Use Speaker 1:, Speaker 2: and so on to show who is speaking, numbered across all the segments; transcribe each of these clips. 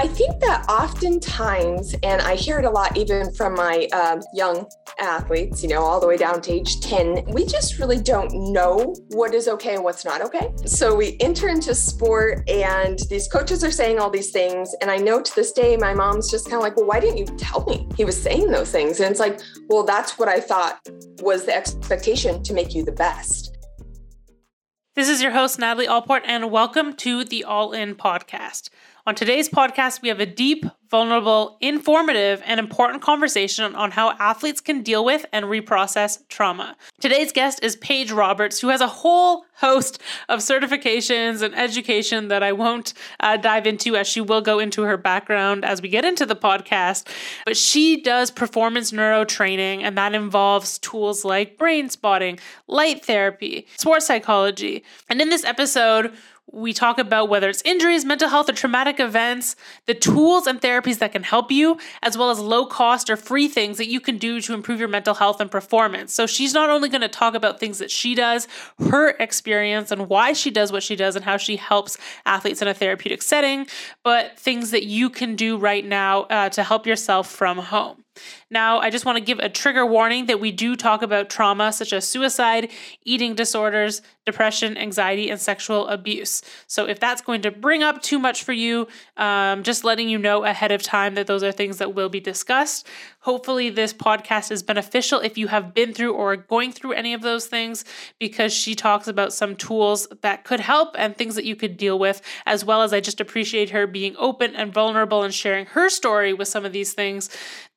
Speaker 1: I think that oftentimes, and I hear it a lot even from my um, young athletes, you know, all the way down to age 10, we just really don't know what is okay and what's not okay. So we enter into sport and these coaches are saying all these things. And I know to this day, my mom's just kind of like, well, why didn't you tell me he was saying those things? And it's like, well, that's what I thought was the expectation to make you the best.
Speaker 2: This is your host, Natalie Allport, and welcome to the All In Podcast. On today's podcast, we have a deep, vulnerable, informative, and important conversation on how athletes can deal with and reprocess trauma. Today's guest is Paige Roberts, who has a whole host of certifications and education that I won't uh, dive into as she will go into her background as we get into the podcast. But she does performance neuro training, and that involves tools like brain spotting, light therapy, sports psychology. And in this episode, we talk about whether it's injuries, mental health, or traumatic events, the tools and therapies that can help you, as well as low cost or free things that you can do to improve your mental health and performance. So she's not only going to talk about things that she does, her experience, and why she does what she does, and how she helps athletes in a therapeutic setting, but things that you can do right now uh, to help yourself from home. Now, I just want to give a trigger warning that we do talk about trauma such as suicide, eating disorders, depression, anxiety, and sexual abuse. So, if that's going to bring up too much for you, um, just letting you know ahead of time that those are things that will be discussed. Hopefully, this podcast is beneficial if you have been through or are going through any of those things because she talks about some tools that could help and things that you could deal with, as well as I just appreciate her being open and vulnerable and sharing her story with some of these things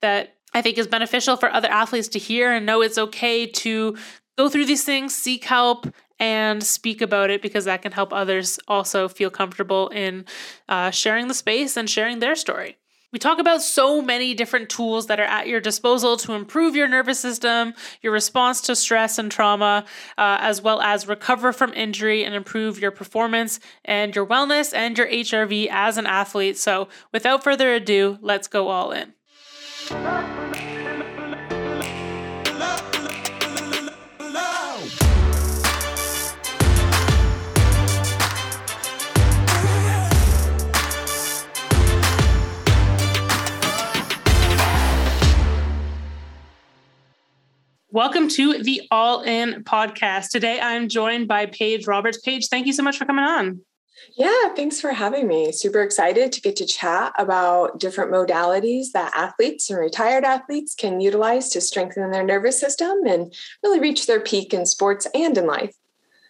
Speaker 2: that I think is beneficial for other athletes to hear and know it's okay to go through these things, seek help, and speak about it because that can help others also feel comfortable in uh, sharing the space and sharing their story. We talk about so many different tools that are at your disposal to improve your nervous system, your response to stress and trauma, uh, as well as recover from injury and improve your performance and your wellness and your HRV as an athlete. So, without further ado, let's go all in. Welcome to the All In podcast. Today I'm joined by Paige Roberts. Paige, thank you so much for coming on.
Speaker 1: Yeah, thanks for having me. Super excited to get to chat about different modalities that athletes and retired athletes can utilize to strengthen their nervous system and really reach their peak in sports and in life.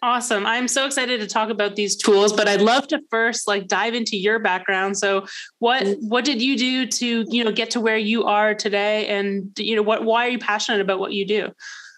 Speaker 2: Awesome. I'm so excited to talk about these tools, but I'd love to first like dive into your background. So what mm. what did you do to, you know, get to where you are today and you know what why are you passionate about what you do?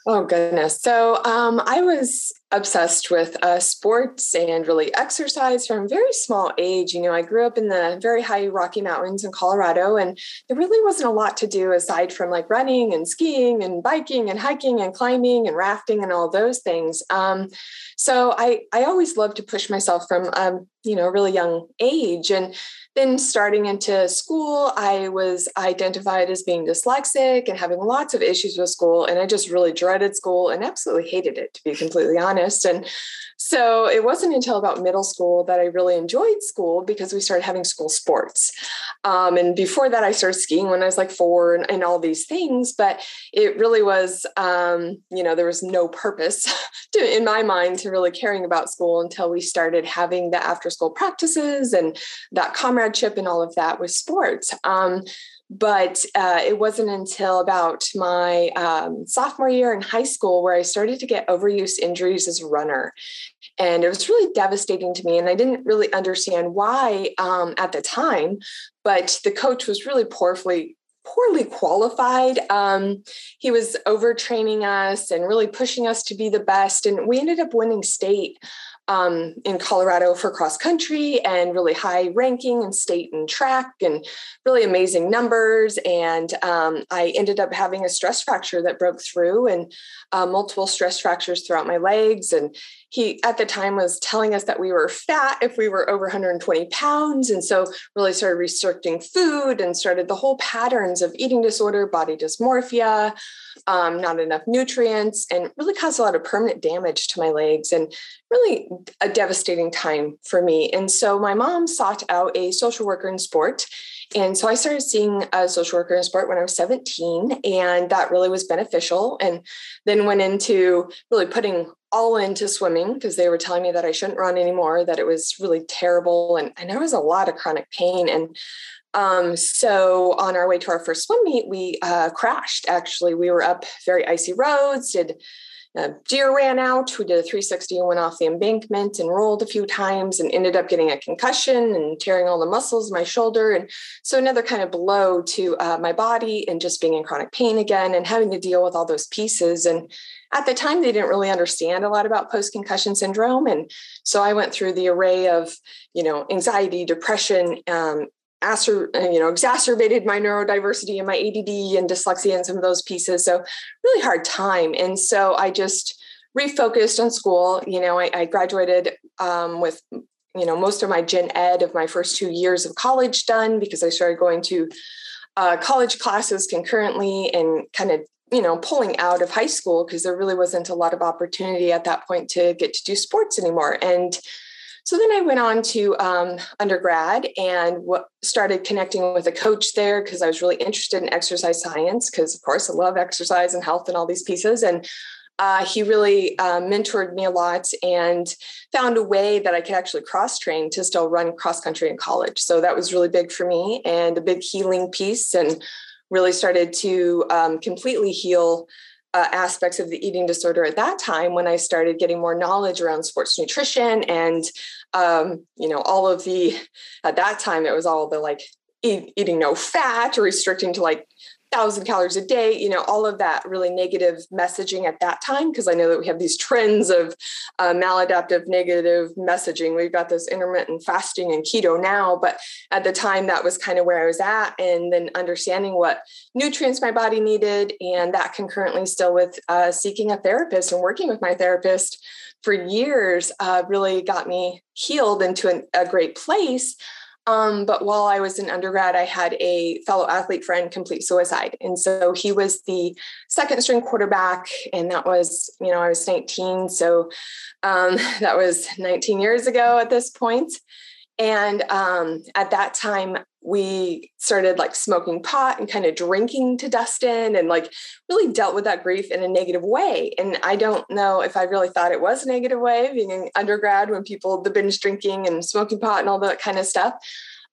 Speaker 1: Oh goodness. So um, I was obsessed with uh, sports and really exercise from a very small age. You know, I grew up in the very high Rocky Mountains in Colorado, and there really wasn't a lot to do aside from like running and skiing and biking and hiking and climbing and rafting and all those things. Um, so I I always loved to push myself from um, you know a really young age and then starting into school, I was identified as being dyslexic and having lots of issues with school. And I just really dreaded school and absolutely hated it, to be completely honest. And so it wasn't until about middle school that I really enjoyed school because we started having school sports. Um, and before that, I started skiing when I was like four and, and all these things. But it really was, um, you know, there was no purpose to, in my mind to really caring about school until we started having the after school practices and that comradeship and all of that with sports. Um, but uh, it wasn't until about my um, sophomore year in high school where I started to get overuse injuries as a runner. And it was really devastating to me. And I didn't really understand why um, at the time, but the coach was really poorly poorly qualified. Um, he was overtraining us and really pushing us to be the best. And we ended up winning state um, in Colorado for cross country and really high ranking and state and track and really amazing numbers. And um, I ended up having a stress fracture that broke through and uh, multiple stress fractures throughout my legs. And he at the time was telling us that we were fat if we were over 120 pounds and so really started restricting food and started the whole patterns of eating disorder body dysmorphia um, not enough nutrients and really caused a lot of permanent damage to my legs and really a devastating time for me and so my mom sought out a social worker in sport and so I started seeing a social worker in sport when I was 17, and that really was beneficial. And then went into really putting all into swimming because they were telling me that I shouldn't run anymore, that it was really terrible. And, and there was a lot of chronic pain. And um, so on our way to our first swim meet, we uh, crashed. Actually, we were up very icy roads, did a deer ran out. We did a 360 and went off the embankment and rolled a few times and ended up getting a concussion and tearing all the muscles in my shoulder. And so another kind of blow to uh, my body and just being in chronic pain again and having to deal with all those pieces. And at the time, they didn't really understand a lot about post concussion syndrome. And so I went through the array of, you know, anxiety, depression, um, acer- uh, you know, exacerbated my neurodiversity and my ADD and dyslexia and some of those pieces. So really hard time. And so I just refocused on school. You know, I, I graduated um, with you know most of my gen ed of my first two years of college done because I started going to uh, college classes concurrently and kind of you know pulling out of high school because there really wasn't a lot of opportunity at that point to get to do sports anymore and so then I went on to um, undergrad and w- started connecting with a coach there because I was really interested in exercise science because, of course, I love exercise and health and all these pieces. And uh, he really uh, mentored me a lot and found a way that I could actually cross train to still run cross country in college. So that was really big for me and a big healing piece and really started to um, completely heal uh, aspects of the eating disorder at that time when I started getting more knowledge around sports nutrition and, um, you know, all of the, at that time, it was all the like eat, eating no fat or restricting to like thousand calories a day, you know, all of that really negative messaging at that time, because I know that we have these trends of uh, maladaptive negative messaging. We've got this intermittent fasting and keto now, but at the time that was kind of where I was at. And then understanding what nutrients my body needed, and that concurrently still with uh, seeking a therapist and working with my therapist for years uh, really got me healed into an, a great place. Um, but while I was in undergrad, I had a fellow athlete friend complete suicide. And so he was the second string quarterback. And that was, you know, I was 19. So um, that was 19 years ago at this point. And um, at that time, we started like smoking pot and kind of drinking to Dustin and like really dealt with that grief in a negative way. And I don't know if I really thought it was a negative way being an undergrad when people, the binge drinking and smoking pot and all that kind of stuff.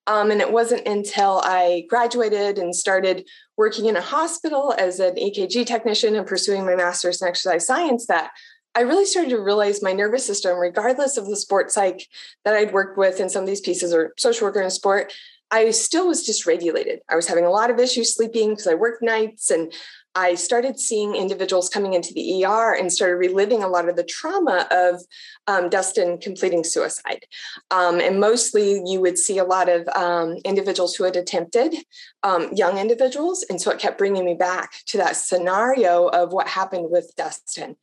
Speaker 1: Um, and it wasn't until I graduated and started working in a hospital as an EKG technician and pursuing my master's in exercise science that I really started to realize my nervous system, regardless of the sport psych that I'd worked with in some of these pieces or social worker in sport, I still was dysregulated. I was having a lot of issues sleeping because I worked nights and I started seeing individuals coming into the ER and started reliving a lot of the trauma of um, Dustin completing suicide. Um, and mostly you would see a lot of um, individuals who had attempted, um, young individuals. And so it kept bringing me back to that scenario of what happened with Dustin.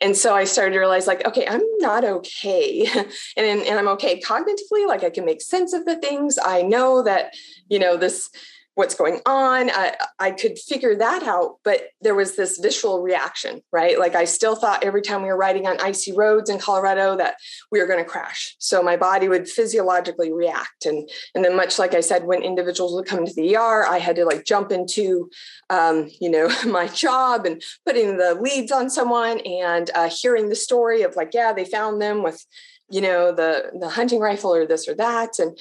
Speaker 1: And so I started to realize, like, okay, I'm not okay. and, and I'm okay cognitively, like I can make sense of the things. I know that, you know, this what's going on. I, I could figure that out, but there was this visceral reaction, right? Like I still thought every time we were riding on icy roads in Colorado that we were going to crash. So my body would physiologically react. And, and then much like I said, when individuals would come to the ER, I had to like jump into, um, you know, my job and putting the leads on someone and uh, hearing the story of like, yeah, they found them with, you know, the, the hunting rifle or this or that. And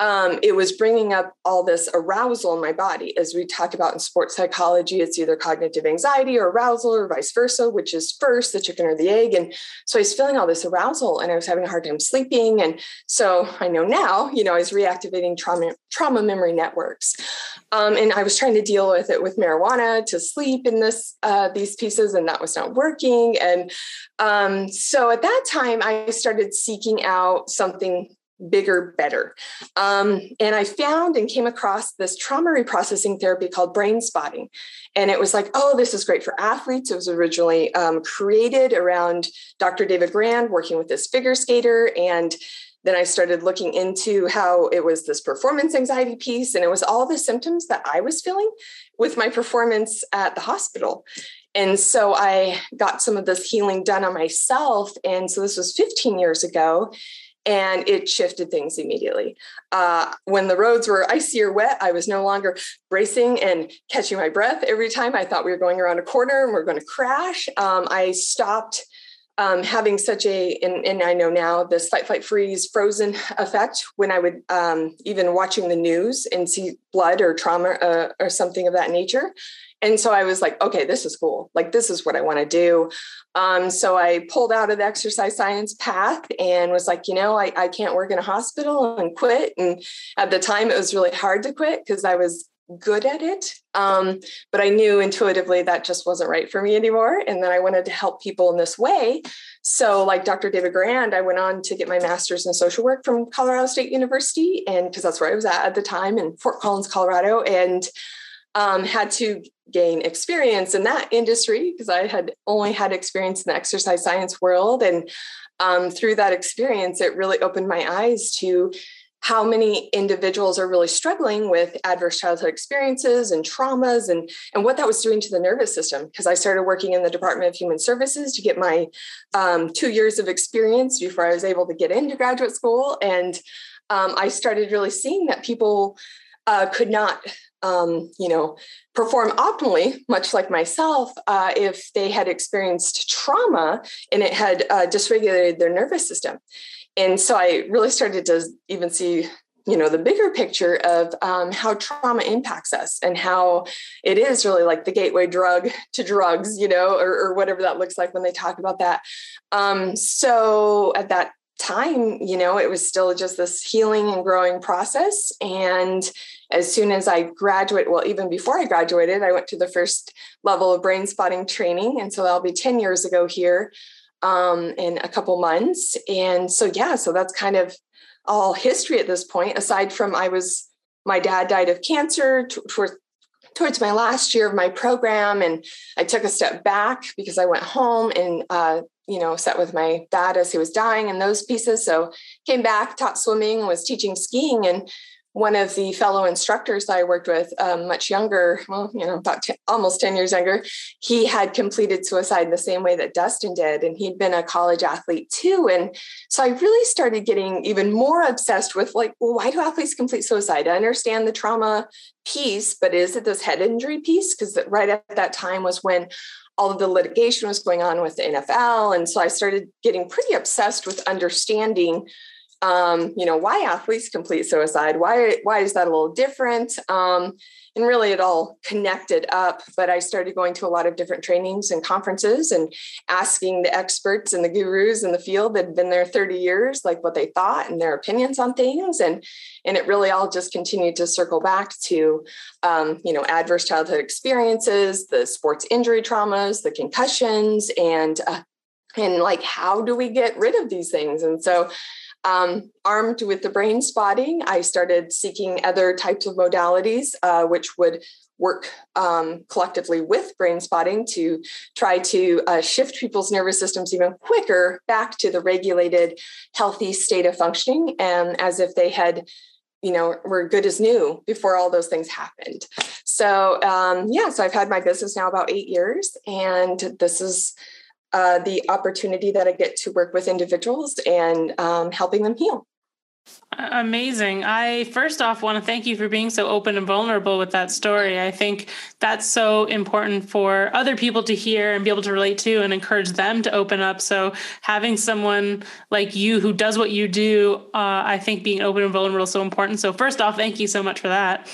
Speaker 1: um, it was bringing up all this arousal in my body. As we talk about in sports psychology, it's either cognitive anxiety or arousal or vice versa, which is first, the chicken or the egg. And so I was feeling all this arousal and I was having a hard time sleeping. And so I know now, you know, I was reactivating trauma, trauma memory networks. Um, and I was trying to deal with it with marijuana to sleep in this uh, these pieces, and that was not working. And um, so at that time, I started seeking out something bigger, better. Um, and I found and came across this trauma reprocessing therapy called brain spotting. And it was like, oh, this is great for athletes. It was originally um, created around Dr. David Grand working with this figure skater. And then I started looking into how it was this performance anxiety piece, and it was all the symptoms that I was feeling with my performance at the hospital. And so I got some of this healing done on myself. And so this was 15 years ago and it shifted things immediately. Uh, when the roads were icy or wet, I was no longer bracing and catching my breath every time I thought we were going around a corner and we are going to crash. Um, I stopped um, having such a, and, and, I know now this fight, flight, freeze, frozen effect when I would um, even watching the news and see blood or trauma uh, or something of that nature. And so I was like, okay, this is cool. Like, this is what I want to do. Um, so I pulled out of the exercise science path and was like, you know, I, I can't work in a hospital and quit. And at the time, it was really hard to quit because I was good at it. Um, but I knew intuitively that just wasn't right for me anymore. And then I wanted to help people in this way. So, like Dr. David Grand, I went on to get my master's in social work from Colorado State University. And because that's where I was at at the time in Fort Collins, Colorado. And um, had to gain experience in that industry because I had only had experience in the exercise science world. And um, through that experience, it really opened my eyes to how many individuals are really struggling with adverse childhood experiences and traumas and, and what that was doing to the nervous system because i started working in the department of human services to get my um, two years of experience before i was able to get into graduate school and um, i started really seeing that people uh, could not um, you know, perform optimally, much like myself, uh, if they had experienced trauma and it had uh, dysregulated their nervous system. And so I really started to even see, you know, the bigger picture of um, how trauma impacts us and how it is really like the gateway drug to drugs, you know, or, or whatever that looks like when they talk about that. Um, so at that time, you know, it was still just this healing and growing process. And as soon as I graduate, well, even before I graduated, I went to the first level of brain spotting training. And so that'll be 10 years ago here um, in a couple months. And so, yeah, so that's kind of all history at this point, aside from I was, my dad died of cancer t- towards, towards my last year of my program. And I took a step back because I went home and uh, you know, sat with my dad as he was dying and those pieces. So came back, taught swimming, was teaching skiing. And one of the fellow instructors I worked with, um, much younger, well, you know, about ten, almost 10 years younger, he had completed suicide the same way that Dustin did. And he'd been a college athlete too. And so I really started getting even more obsessed with like, well, why do athletes complete suicide? I understand the trauma piece, but is it this head injury piece? Because right at that time was when all of the litigation was going on with the NFL. And so I started getting pretty obsessed with understanding um, you know, why athletes complete suicide? Why why is that a little different? Um, and really, it all connected up. But I started going to a lot of different trainings and conferences and asking the experts and the gurus in the field that had been there 30 years, like what they thought and their opinions on things. And and it really all just continued to circle back to, um, you know, adverse childhood experiences, the sports injury traumas, the concussions, and uh, and like how do we get rid of these things? And so um, armed with the brain spotting, I started seeking other types of modalities uh, which would work um, collectively with brain spotting to try to uh, shift people's nervous systems even quicker back to the regulated, healthy state of functioning, and as if they had you know were good as new before all those things happened. So um, yeah so i've had my business now about eight years and this is uh, the opportunity that I get to work with individuals and um, helping them heal.
Speaker 2: Amazing. I first off want to thank you for being so open and vulnerable with that story. I think that's so important for other people to hear and be able to relate to and encourage them to open up. So, having someone like you who does what you do, uh, I think being open and vulnerable is so important. So, first off, thank you so much for that.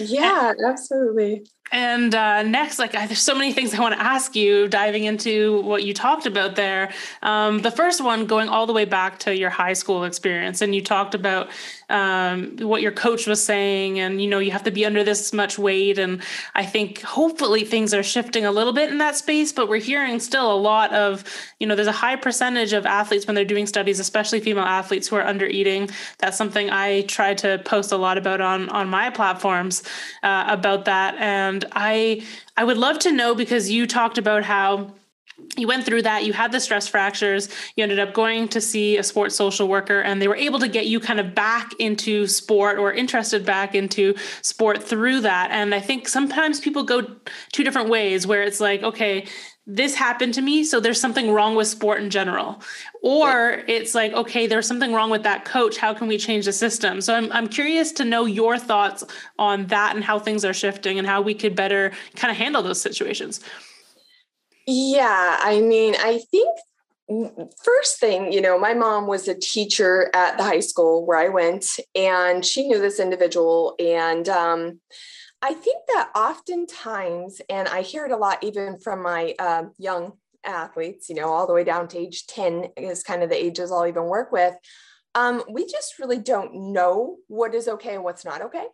Speaker 1: Yeah, absolutely.
Speaker 2: And uh, next, like, there's so many things I want to ask you, diving into what you talked about there. Um, the first one, going all the way back to your high school experience, and you talked about um, what your coach was saying, and you know you have to be under this much weight. And I think hopefully things are shifting a little bit in that space, but we're hearing still a lot of you know there's a high percentage of athletes when they're doing studies, especially female athletes who are under eating. That's something I try to post a lot about on on my platforms uh, about that, and I I would love to know because you talked about how you went through that you had the stress fractures you ended up going to see a sports social worker and they were able to get you kind of back into sport or interested back into sport through that. And i think sometimes people go two different ways where it's like okay this happened to me so there's something wrong with sport in general. Or it's like okay there's something wrong with that coach how can we change the system? So I'm, I'm curious to know your thoughts on that and how things are shifting and how we could better kind of handle those situations
Speaker 1: yeah, I mean, I think first thing, you know, my mom was a teacher at the high school where I went, and she knew this individual. And um, I think that oftentimes, and I hear it a lot even from my uh, young athletes, you know, all the way down to age 10 is kind of the ages I'll even work with. Um, we just really don't know what is okay and what's not okay.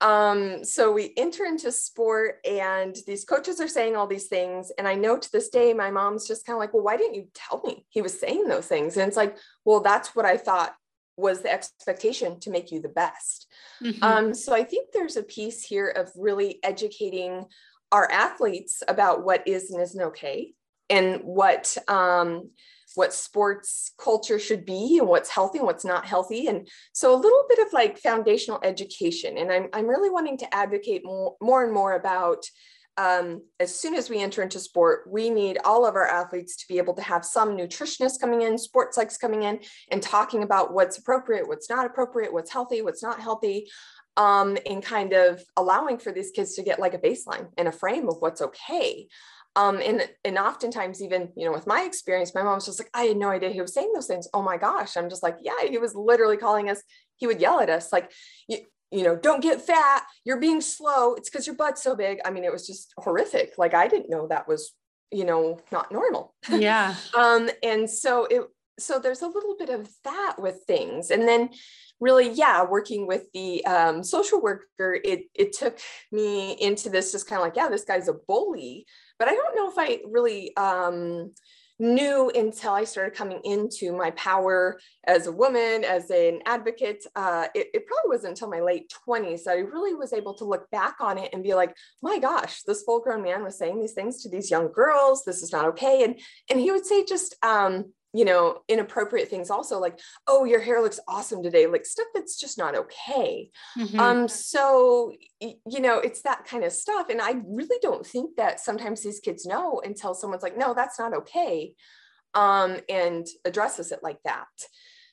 Speaker 1: Um, so we enter into sport and these coaches are saying all these things. And I know to this day, my mom's just kind of like, well, why didn't you tell me he was saying those things? And it's like, well, that's what I thought was the expectation to make you the best. Mm-hmm. Um, so I think there's a piece here of really educating our athletes about what is and isn't okay and what um, what sports culture should be and what's healthy and what's not healthy. And so a little bit of like foundational education. And I'm, I'm really wanting to advocate more, more and more about um, as soon as we enter into sport, we need all of our athletes to be able to have some nutritionists coming in, sports psychs coming in, and talking about what's appropriate, what's not appropriate, what's healthy, what's not healthy, um, and kind of allowing for these kids to get like a baseline and a frame of what's okay. Um, and and oftentimes even you know with my experience, my mom's just like, I had no idea he was saying those things. Oh my gosh, I'm just like, yeah, he was literally calling us. He would yell at us like, you, you know, don't get fat. You're being slow. It's because your butt's so big. I mean, it was just horrific. Like I didn't know that was you know not normal.
Speaker 2: Yeah.
Speaker 1: um, and so it so there's a little bit of that with things, and then really, yeah, working with the um, social worker, it it took me into this just kind of like, yeah, this guy's a bully but I don't know if I really um, knew until I started coming into my power as a woman, as an advocate. Uh, it, it, probably wasn't until my late 20s that I really was able to look back on it and be like, my gosh, this full grown man was saying these things to these young girls. This is not okay. And, and he would say just, um, you know, inappropriate things also like, oh, your hair looks awesome today, like stuff that's just not okay. Mm-hmm. Um, so, you know, it's that kind of stuff. And I really don't think that sometimes these kids know until someone's like, no, that's not okay. Um, and addresses it like that.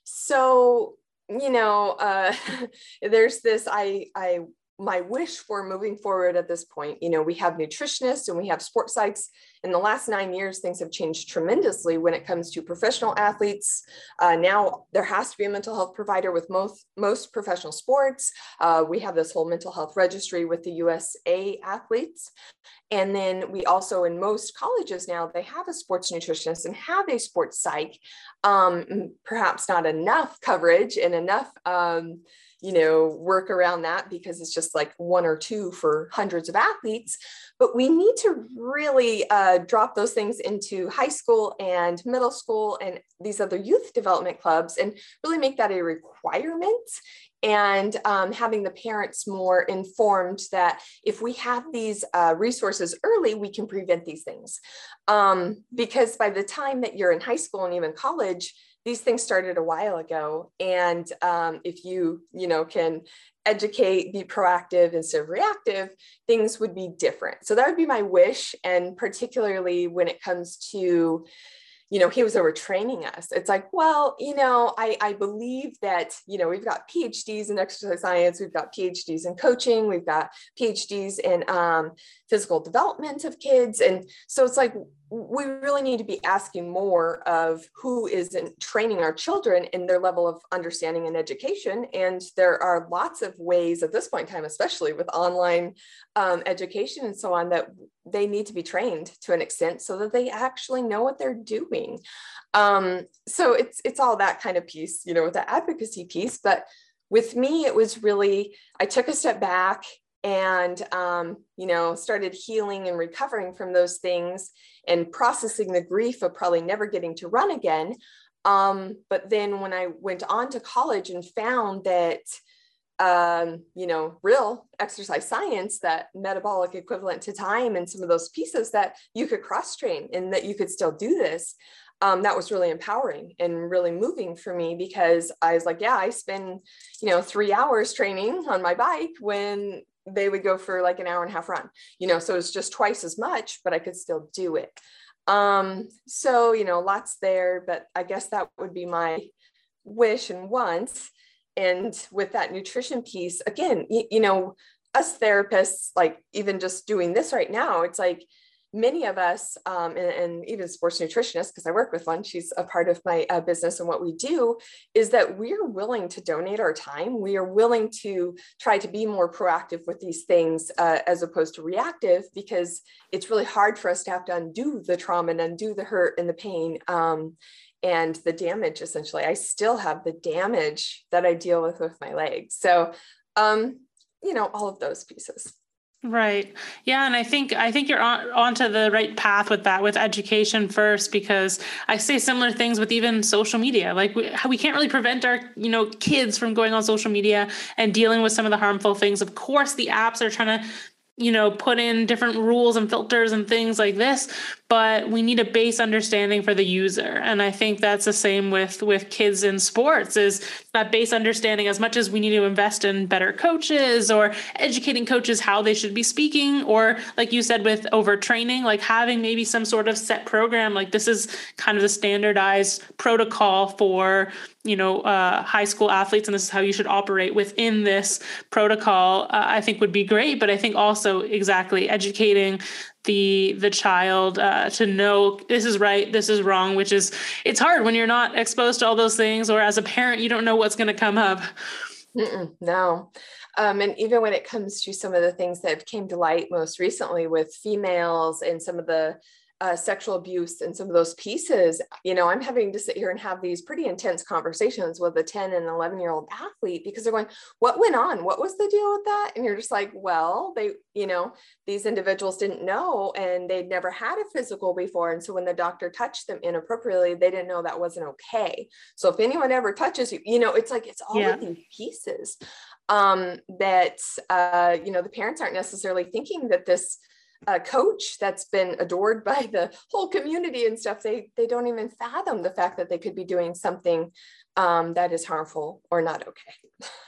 Speaker 1: So, you know, uh, there's this, I, I my wish for moving forward at this point you know we have nutritionists and we have sports psychs in the last nine years things have changed tremendously when it comes to professional athletes. Uh, now there has to be a mental health provider with most most professional sports. Uh, we have this whole mental health registry with the usa athletes. And then we also in most colleges now they have a sports nutritionist and have a sports psych. Um, perhaps not enough coverage and enough um, you know, work around that because it's just like one or two for hundreds of athletes. But we need to really uh, drop those things into high school and middle school and these other youth development clubs and really make that a requirement and um, having the parents more informed that if we have these uh, resources early, we can prevent these things. Um, because by the time that you're in high school and even college, these things started a while ago and um, if you you know can educate be proactive instead of reactive things would be different so that would be my wish and particularly when it comes to you know, he was overtraining us. It's like, well, you know, I, I believe that, you know, we've got PhDs in exercise science, we've got PhDs in coaching, we've got PhDs in um, physical development of kids. And so it's like, we really need to be asking more of who is training our children in their level of understanding and education. And there are lots of ways at this point in time, especially with online um, education and so on, that they need to be trained to an extent so that they actually know what they're doing. Um, so it's it's all that kind of piece, you know, with the advocacy piece. But with me, it was really, I took a step back and, um, you know, started healing and recovering from those things and processing the grief of probably never getting to run again. Um, but then when I went on to college and found that, um, you know, real exercise science, that metabolic equivalent to time and some of those pieces that you could cross train and that you could still do this. Um, that was really empowering and really moving for me because I was like, yeah, I spend, you know, three hours training on my bike when they would go for like an hour and a half run, you know, so it's just twice as much, but I could still do it. Um, so, you know, lots there, but I guess that would be my wish and wants. And with that nutrition piece, again, you, you know, us therapists, like even just doing this right now, it's like, many of us, um, and, and, even sports nutritionists, because I work with one, she's a part of my uh, business and what we do, is that we're willing to donate our time. We are willing to try to be more proactive with these things uh, as opposed to reactive, because it's really hard for us to have to undo the trauma and undo the hurt and the pain. Um, and the damage essentially i still have the damage that i deal with with my legs so um, you know all of those pieces
Speaker 2: Right. Yeah, and I think I think you're on onto the right path with that with education first because I say similar things with even social media. Like we, we can't really prevent our, you know, kids from going on social media and dealing with some of the harmful things. Of course, the apps are trying to you know put in different rules and filters and things like this but we need a base understanding for the user. And i think that's the same with with kids in sports is that base understanding as much as we need to invest in better coaches or educating coaches how they should be speaking or like you said with overtraining like having maybe some sort of set program like this is kind of the standardized protocol for you know uh, high school athletes and this is how you should operate within this protocol uh, i think would be great. But i think also exactly educating the the child uh, to know this is right this is wrong which is it's hard when you're not exposed to all those things or as a parent you don't know what's going to come up.
Speaker 1: Mm-mm, no. Um, and even when it comes to some of the things that came to light most recently with females and some of the uh, sexual abuse and some of those pieces, you know, I'm having to sit here and have these pretty intense conversations with a 10 and 11 year old athlete because they're going, What went on? What was the deal with that? And you're just like, Well, they, you know, these individuals didn't know and they'd never had a physical before. And so when the doctor touched them inappropriately, they didn't know that wasn't okay. So if anyone ever touches you, you know, it's like it's all yeah. of these pieces um, that, uh, you know, the parents aren't necessarily thinking that this a coach that's been adored by the whole community and stuff they they don't even fathom the fact that they could be doing something um, that is harmful or not okay.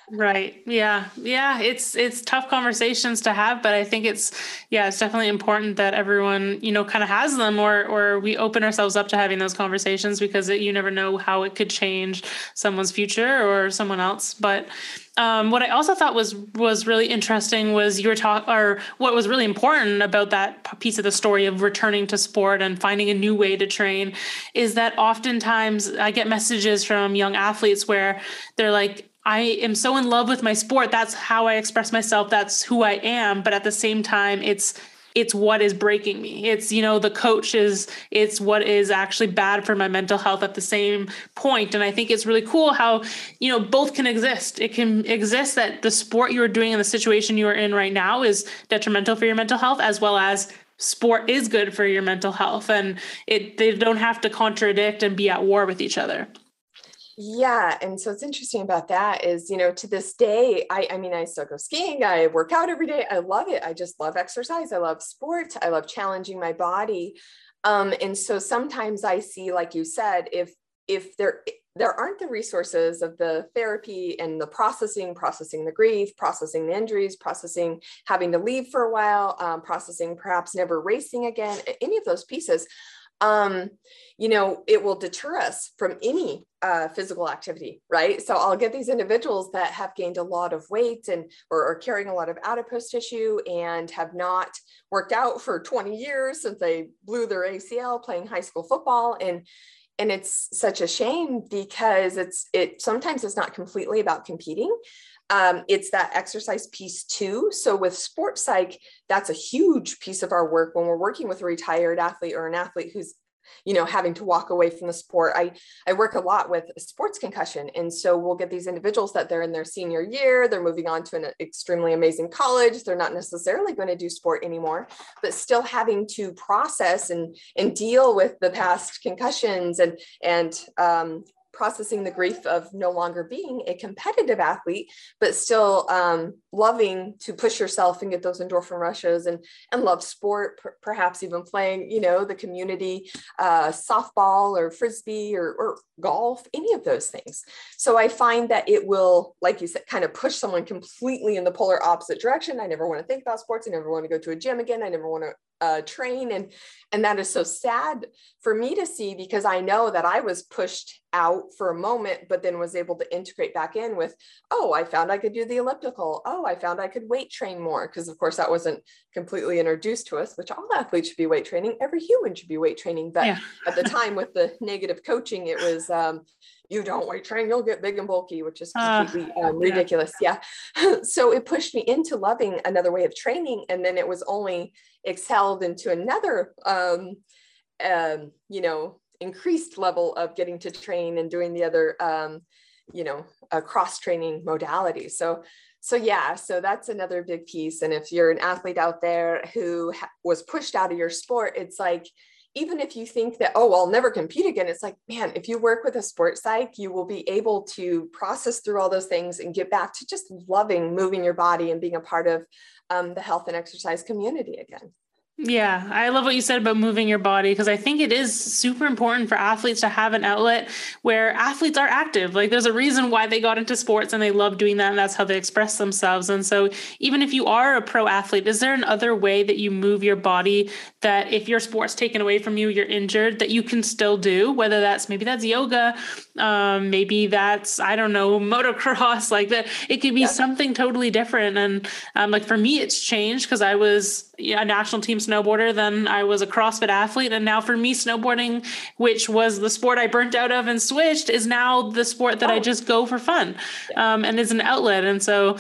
Speaker 2: Right. Yeah. Yeah. It's it's tough conversations to have but i think it's yeah it's definitely important that everyone you know kind of has them or or we open ourselves up to having those conversations because it, you never know how it could change someone's future or someone else. But um, what I also thought was was really interesting was you were talking, or what was really important about that piece of the story of returning to sport and finding a new way to train, is that oftentimes I get messages from young athletes where they're like, I am so in love with my sport. That's how I express myself. That's who I am. But at the same time, it's it's what is breaking me it's you know the coach is it's what is actually bad for my mental health at the same point and i think it's really cool how you know both can exist it can exist that the sport you are doing and the situation you are in right now is detrimental for your mental health as well as sport is good for your mental health and it they don't have to contradict and be at war with each other
Speaker 1: yeah. And so what's interesting about that is, you know, to this day, I, I mean, I still go skiing, I work out every day. I love it. I just love exercise. I love sports. I love challenging my body. Um, and so sometimes I see, like you said, if if there there aren't the resources of the therapy and the processing, processing the grief, processing the injuries, processing having to leave for a while, um, processing perhaps never racing again, any of those pieces, um, you know, it will deter us from any uh, physical activity, right? So I'll get these individuals that have gained a lot of weight and or are carrying a lot of adipose tissue and have not worked out for 20 years since they blew their ACL playing high school football. And and it's such a shame because it's it sometimes it's not completely about competing um, it's that exercise piece too. So with sports psych, that's a huge piece of our work when we're working with a retired athlete or an athlete who's you know having to walk away from the sport. I i work a lot with sports concussion and so we'll get these individuals that they're in their senior year they're moving on to an extremely amazing college they're not necessarily going to do sport anymore but still having to process and and deal with the past concussions and and um, processing the grief of no longer being a competitive athlete, but still um, loving to push yourself and get those endorphin rushes and, and love sport, per- perhaps even playing, you know, the community uh, softball or frisbee or, or golf, any of those things. So I find that it will, like you said, kind of push someone completely in the polar opposite direction. I never want to think about sports. I never want to go to a gym again. I never want to uh, train and and that is so sad for me to see because i know that i was pushed out for a moment but then was able to integrate back in with oh i found i could do the elliptical. Oh i found i could weight train more. Because of course that wasn't completely introduced to us which all athletes should be weight training. Every human should be weight training. But yeah. at the time with the negative coaching it was um, you don't weight train, you'll get big and bulky, which is ah, completely uh, um, ridiculous. Yeah. yeah. so it pushed me into loving another way of training. And then it was only excelled into another, um, um, you know, increased level of getting to train and doing the other, um, you know, uh, cross training modalities. So, so yeah, so that's another big piece. And if you're an athlete out there who ha- was pushed out of your sport, it's like, even if you think that, oh, I'll never compete again, it's like, man, if you work with a sports psych, you will be able to process through all those things and get back to just loving moving your body and being a part of um, the health and exercise community again.
Speaker 2: Yeah, I love what you said about moving your body because I think it is super important for athletes to have an outlet where athletes are active. Like there's a reason why they got into sports and they love doing that and that's how they express themselves. And so even if you are a pro athlete, is there another way that you move your body that if your sport's taken away from you, you're injured, that you can still do? Whether that's maybe that's yoga, um, maybe that's I don't know motocross, like that. It could be yeah. something totally different. And um, like for me, it's changed because I was a national team snowboarder, then I was a CrossFit athlete. And now for me, snowboarding, which was the sport I burnt out of and switched, is now the sport that oh. I just go for fun um, and is an outlet. And so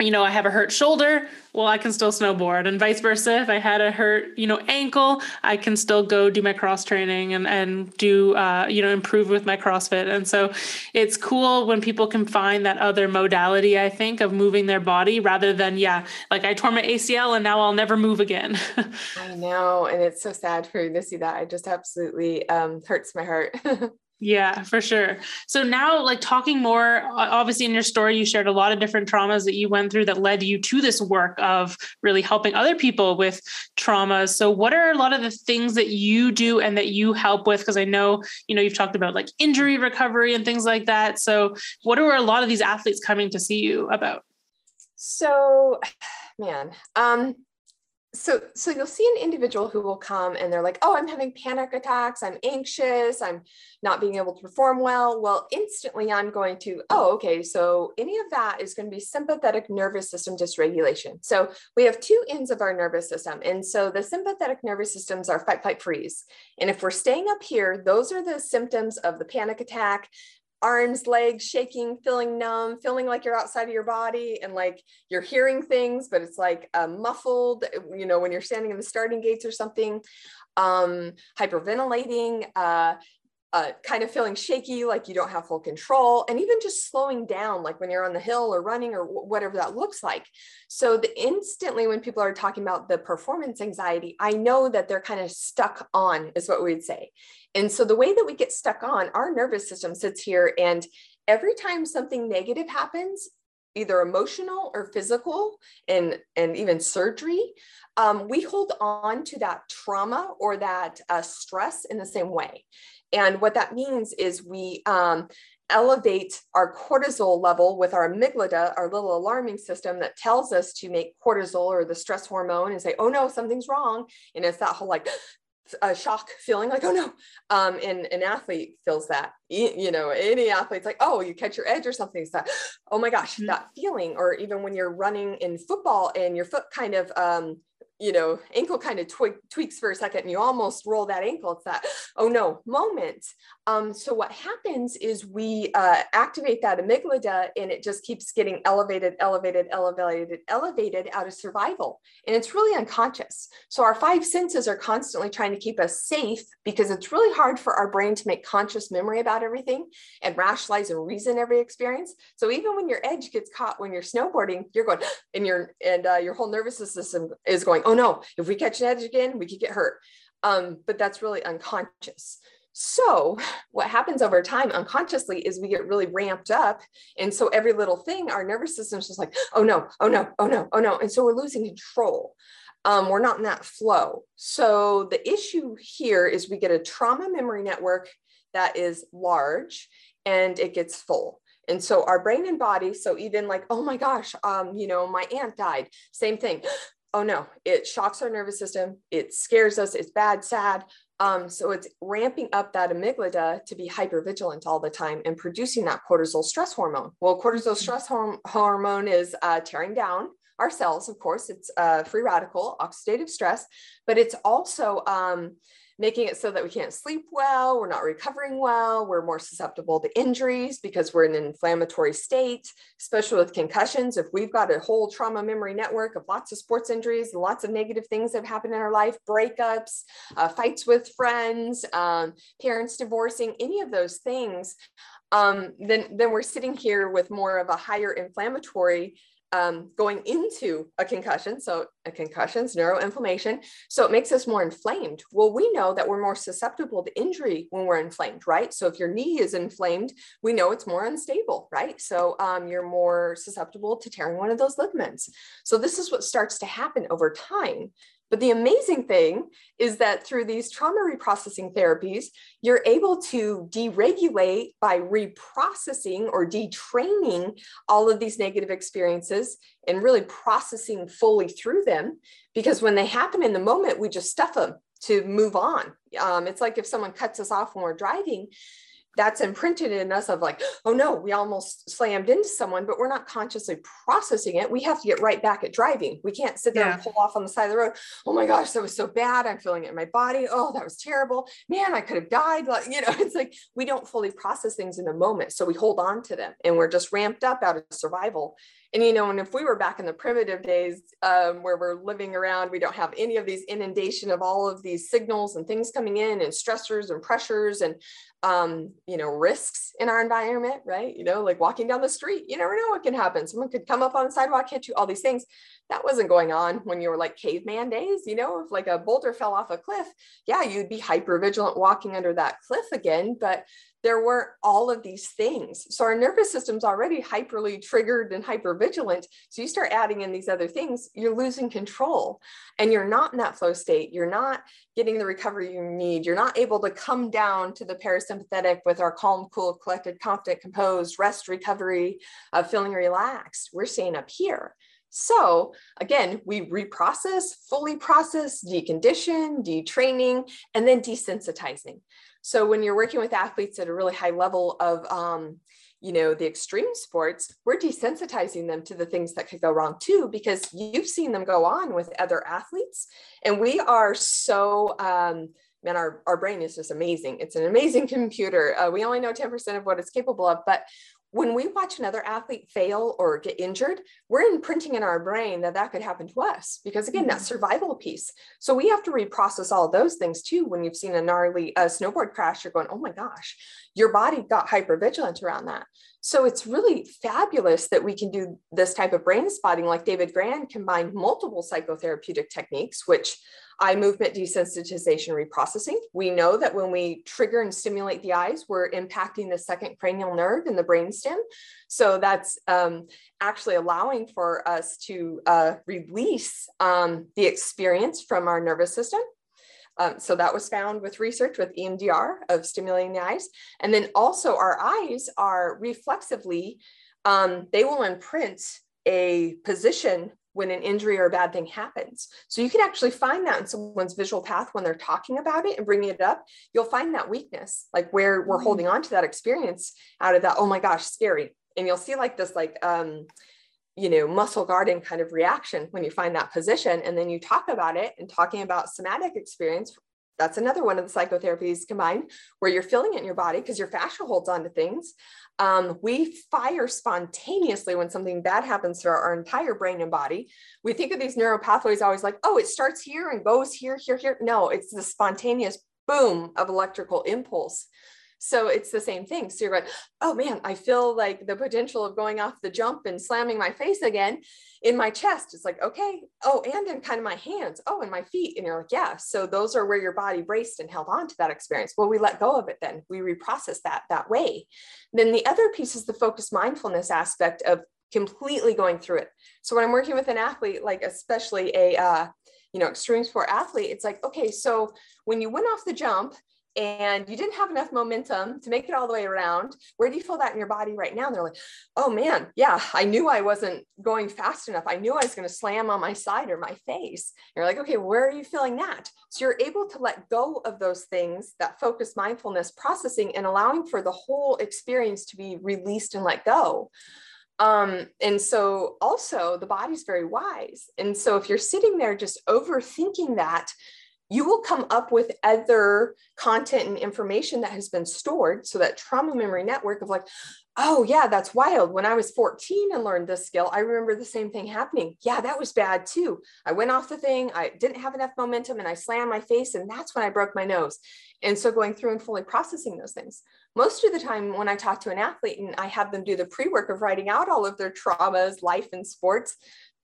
Speaker 2: you know, I have a hurt shoulder, well, I can still snowboard, and vice versa. If I had a hurt, you know, ankle, I can still go do my cross training and and do, uh, you know, improve with my CrossFit. And so, it's cool when people can find that other modality. I think of moving their body rather than, yeah, like I tore my ACL and now I'll never move again.
Speaker 1: I know, and it's so sad for you to see that. It just absolutely um, hurts my heart.
Speaker 2: Yeah, for sure. So now, like talking more, obviously in your story, you shared a lot of different traumas that you went through that led you to this work of really helping other people with traumas. So, what are a lot of the things that you do and that you help with? Because I know, you know, you've talked about like injury recovery and things like that. So, what are a lot of these athletes coming to see you about?
Speaker 1: So, man, um, so so you'll see an individual who will come and they're like oh i'm having panic attacks. I'm anxious. I'm not being able to perform well. Well instantly i'm going to oh okay so any of that is going to be sympathetic nervous system dysregulation. So we have two ends of our nervous system and so the sympathetic nervous systems are fight flight freeze. And if we're staying up here those are the symptoms of the panic attack arms, legs shaking, feeling numb, feeling like you're outside of your body and like you're hearing things, but it's like uh, muffled, you know, when you're standing in the starting gates or something, um, hyperventilating, uh, uh, kind of feeling shaky, like you don't have full control, and even just slowing down, like when you're on the hill or running or whatever that looks like. So, the instantly when people are talking about the performance anxiety, I know that they're kind of stuck on, is what we'd say. And so, the way that we get stuck on, our nervous system sits here, and every time something negative happens, either emotional or physical, and and even surgery, um, we hold on to that trauma or that uh, stress in the same way. And what that means is we um, elevate our cortisol level with our amygdala, our little alarming system that tells us to make cortisol or the stress hormone and say, oh no, something's wrong. And it's that whole like, a shock feeling like, oh no. Um, and an athlete feels that, you know, any athlete's like, oh, you catch your edge or something. It's that, oh my gosh, mm-hmm. that feeling. Or even when you're running in football and your foot kind of um, you know, ankle kind of tweaks for a second and you almost roll that ankle. It's that, oh no, moment. Um, so what happens is we uh, activate that amygdala and it just keeps getting elevated, elevated, elevated, elevated out of survival. And it's really unconscious. So our five senses are constantly trying to keep us safe because it's really hard for our brain to make conscious memory about everything and rationalize and reason every experience. So even when your edge gets caught when you're snowboarding, you're going, and your and uh, your whole nervous system is going, oh no, if we catch an edge again, we could get hurt. Um, but that's really unconscious. So, what happens over time unconsciously is we get really ramped up. And so, every little thing, our nervous system is just like, oh no, oh no, oh no, oh no. And so, we're losing control. Um, we're not in that flow. So, the issue here is we get a trauma memory network that is large and it gets full. And so our brain and body, so even like, oh my gosh, um, you know, my aunt died, same thing oh no, it shocks our nervous system. It scares us. It's bad, sad. Um, so it's ramping up that amygdala to be hypervigilant all the time and producing that cortisol stress hormone. Well, cortisol mm-hmm. stress horm- hormone is uh, tearing down our cells, of course. It's a free radical, oxidative stress, but it's also um, making it so that we can't sleep well, we're not recovering well, we're more susceptible to injuries because we're in an inflammatory state, especially with concussions. If we've got a whole trauma memory network of lots of sports injuries lots of negative things that have happened in our life, breakups, uh, fights with friends, um, parents divorcing, any of those things, um, then, then we're sitting here with more of a higher inflammatory um, going into a concussion. So a concussion is neuroinflammation. So it makes us more inflamed. Well, we know that we're more susceptible to injury when we're inflamed, right? So if your knee is inflamed, we know it's more unstable, right? So um, you're more susceptible to tearing one of those ligaments. So this is what starts to happen over time. But the amazing thing is that through these trauma reprocessing therapies, you're able to deregulate by reprocessing or detraining all of these negative experiences and really processing fully through them. Because when they happen in the moment, we just stuff them to move on. Um, it's like if someone cuts us off when we're driving, that's imprinted in us of like, oh no, we almost slammed into someone, but we're not consciously processing it. We have to get right back at driving. We can't sit there yeah. and pull off on the side of the road. Oh my gosh, that was so bad. I'm feeling it in my body. Oh, that was terrible. Man, I could have died. Like, you know, it's like we don't fully process things in the moment. So we hold on to them and we're just ramped up out of survival. And you know, and if we were back in the primitive days um, where we're living around, we don't have any of these inundation of all of these signals and things coming in and stressors and pressures and um, you know, risks in our environment, right? You know, like walking down the street, you never know what can happen. Someone could come up on the sidewalk, hit you, all these things. That wasn't going on when you were like caveman days, you know, if like a boulder fell off a cliff, yeah, you'd be hyper vigilant walking under that cliff again. But there weren't all of these things. So our nervous system's already hyperly triggered and hyper vigilant. So you start adding in these other things, you're losing control and you're not in that flow state. You're not getting the recovery you need. You're not able to come down to the parasympathetic with our calm, cool, collected, confident, composed, rest, recovery, uh, feeling relaxed. We're staying up here. So again, we reprocess, fully process, decondition, detraining, and then desensitizing. So when you're working with athletes at a really high level of, um, you know, the extreme sports, we're desensitizing them to the things that could go wrong too, because you've seen them go on with other athletes. And we are so, um, man, our, our brain is just amazing. It's an amazing computer. Uh, we only know 10% of what it's capable of, but when we watch another athlete fail or get injured, we're imprinting in our brain that that could happen to us because again, mm-hmm. that survival piece. So we have to reprocess all those things too. When you've seen a gnarly uh, snowboard crash, you're going, "Oh my gosh, your body got hyper vigilant around that." So it's really fabulous that we can do this type of brain spotting, like David Grand combined multiple psychotherapeutic techniques, which eye movement desensitization reprocessing. We know that when we trigger and stimulate the eyes, we're impacting the second cranial nerve in the brainstem. So that's um, actually allowing for us to uh, release um, the experience from our nervous system. Um, so that was found with research with EMDR of stimulating the eyes. And then also our eyes are reflexively, um, they will imprint a position when an injury or a bad thing happens. So you can actually find that in someone's visual path when they're talking about it and bringing it up. You'll find that weakness, like where we're mm-hmm. holding on to that experience out of that, oh my gosh, scary. And you'll see like this, like, um, you know, muscle guarding kind of reaction when you find that position. And then you talk about it and talking about somatic experience. That's another one of the psychotherapies combined where you're feeling it in your body because your fascia holds on to things. Um, we fire spontaneously when something bad happens to our, our, entire brain and body. We think of these neural pathways always like, oh, it starts here and goes here, here, here. No, it's the spontaneous boom of electrical impulse. So it's the same thing. So you're like, oh man, I feel like the potential of going off the jump and slamming my face again in my chest. It's like, okay, oh, and in kind of my hands, oh, and my feet. And you're like, yeah. So those are where your body braced and held on to that experience. Well, we let go of it then. We reprocess that that way. Then the other piece is the focused mindfulness aspect of completely going through it. So when I'm working with an athlete, like especially a uh, you know extreme sport athlete, it's like, okay, so when you went off the jump, and you didn't have enough momentum to make it all the way around. Where do you feel that in your body right now? And they're like, oh man, yeah, I knew I wasn't going fast enough. I knew I was going to slam on my side or my face. And you're like, okay, where are you feeling that? So you're able to let go of those things, that focus mindfulness processing and allowing for the whole experience to be released and let go. Um, and so also the body's very wise. And so if you're sitting there just overthinking that, you will come up with other content and information that has been stored. So that trauma memory network of like, oh yeah, that's wild. When I was 14 and learned this skill, I remember the same thing happening. Yeah, that was bad too. I went off the thing, I didn't have enough momentum and I slammed my face and that's when I broke my nose. And so going through and fully processing those things. Most of the time when I talk to an athlete and I have them do the pre-work of writing out all of their traumas, life and sports,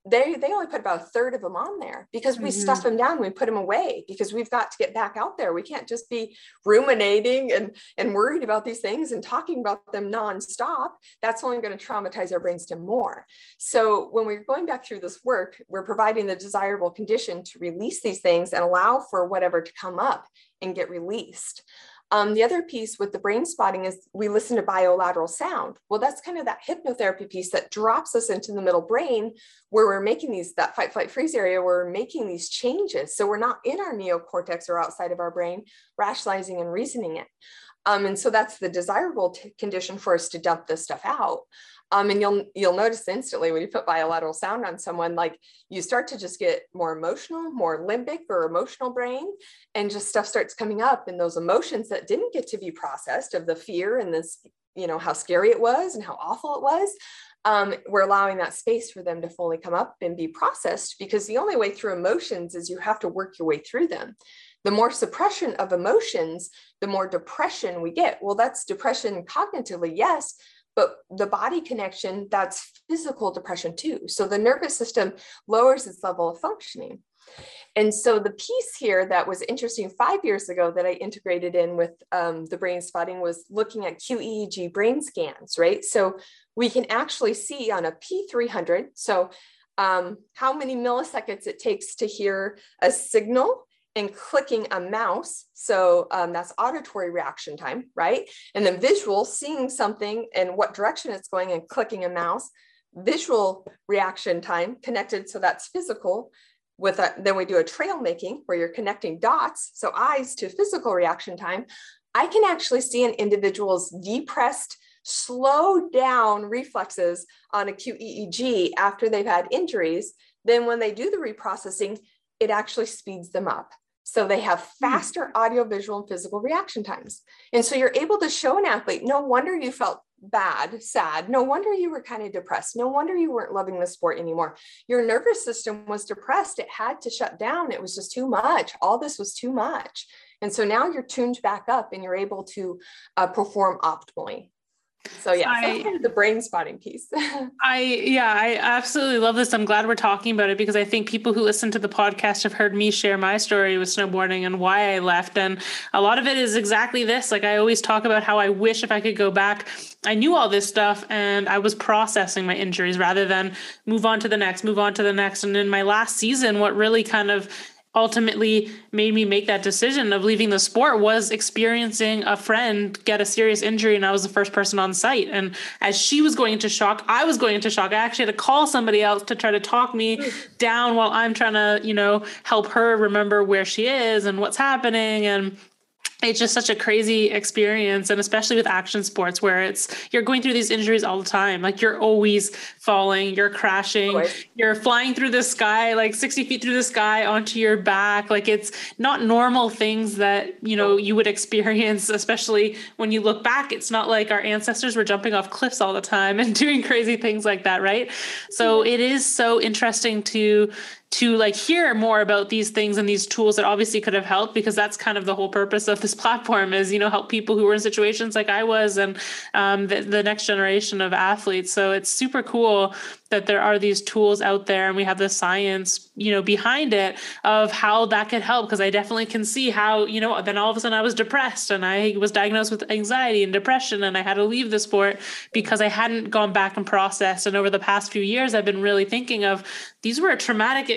Speaker 1: they they only put about a third of them on there because we mm-hmm. stuff them down we put them away because we've got to get back out there. We can't just be ruminating and and worried about these things and talking about them nonstop. That's only going to traumatize our brains to more. So when we're going back through this work we're providing the desirable condition to release these things and allow for whatever to come up and get released um, the other piece with the brain spotting is we listen to bilateral sound. Well, that's kind of that hypnotherapy piece that drops us into the middle brain where we're making these, that fight, flight, freeze area, where we're making these changes. So we're not in our neocortex or outside of our brain, rationalizing and reasoning it. Um, and so that's the desirable condition for us to dump this stuff out. Um, and you'll you'll notice instantly when you put bilateral sound on someone, like you start to just get more emotional, more limbic or emotional brain, and just stuff starts coming up. And those emotions that didn't get to be processed of the fear and this, you know, how scary it was and how awful it was, um, we're allowing that space for them to fully come up and be processed because the only way through emotions is you have to work your way through them the more suppression of emotions, the more depression we get. Well, that's depression cognitively, yes, but the body connection, that's physical depression too. So the nervous system lowers its level of functioning. And so the piece here that was interesting five years ago that I integrated in with um, the brain spotting was looking at QEEG brain scans, right? So we can actually see on a P300, so um, how many milliseconds it takes to hear a signal and clicking a mouse. So um, that's auditory reaction time, right? And then visual, seeing something and what direction it's going and clicking a mouse. Visual reaction time connected, so that's physical. With a, then we do a trail making where you're connecting dots, so eyes to physical reaction time. I can actually see an individual's depressed, slow down reflexes on a QEEG after they've had injuries. Then when they do the reprocessing, it actually speeds them up. So they have hmm. faster audio, visual, and physical reaction times. And so you're able to show an athlete, no wonder you felt bad, sad. No wonder you were kind of depressed. No wonder you weren't loving the sport anymore. Your nervous system was depressed. It had to shut down. It was just too much. All this was too much. And so now you're tuned back up and you're able to uh, perform optimally. So yeah, I, the brain spotting piece.
Speaker 2: I yeah, I absolutely love this. I'm glad we're talking about it because I think people who listen to the podcast have heard me share my story with snowboarding and why I left. And a lot of it is exactly this. Like I always talk about how I wish if I could go back, I knew all this stuff and I was processing my injuries rather than move on to the next, move on to the next. And in my last season, what really kind of ultimately made me make that decision of leaving the sport was experiencing a friend get a serious injury and I was the first person on site. And as she was going into shock I was going into shock. I actually had to call somebody else to try to talk me down while I'm trying to you know help her remember where she is and what's happening. And it's just such a crazy experience and especially with action sports where it's you're going through these injuries all the time. Like you're always falling you're crashing you're flying through the sky like 60 feet through the sky onto your back. Like it's not normal things that you know you would experience especially when you look back. It's not like our ancestors were jumping off cliffs all the time and doing crazy things like that right? So mm-hmm. it is so interesting to to like hear more about these things and these tools that obviously could have helped because that's kind of the whole purpose of this platform is you know help people who were in situations like i was and um, the, the next generation of athletes. So it's super cool that there are these tools out there and we have the science you know behind it of how that could help. Because i definitely can see how you know then all of a sudden i was depressed and i was diagnosed with anxiety and depression and i had to leave the sport because i hadn't gone back and processed. And over the past few years i've been really thinking of these were a traumatic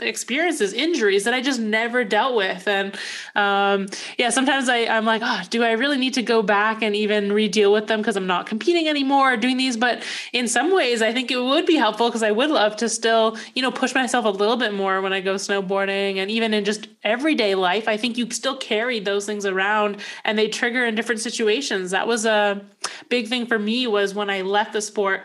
Speaker 2: experiences injuries that i just never dealt with. And um, yeah sometimes I, i'm like oh do i really need to go back and even re-deal with them because i'm not competing anymore or doing these? But in some ways i think it would be helpful because i would love to still you know push myself a little bit more when i go snowboarding. And even in just everyday life i think you still carry those things around and they trigger in different situations. That was a big thing for me was when i left the sport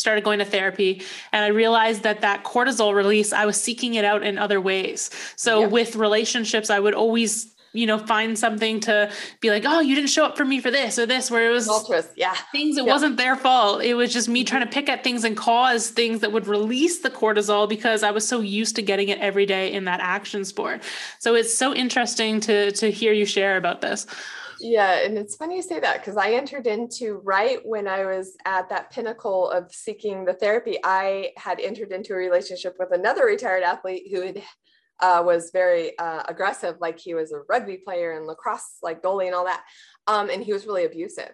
Speaker 2: started going to therapy and i realized that that cortisol release i was seeking it out in other ways. So with relationships i would always you know find something to be like oh you didn't show up for me for this or this where it was
Speaker 1: yeah.
Speaker 2: things it wasn't their fault. It was just me trying to pick at things and cause things that would release the cortisol because i was so used to getting it every day in that action sport. So it's so interesting to to hear you share about this
Speaker 1: yeah, and it's funny you say that because I entered into right when I was at that pinnacle of seeking the therapy. I had entered into a relationship with another retired athlete who had, uh, was very uh, aggressive, like he was a rugby player and lacrosse, like goalie and all that. Um, and he was really abusive.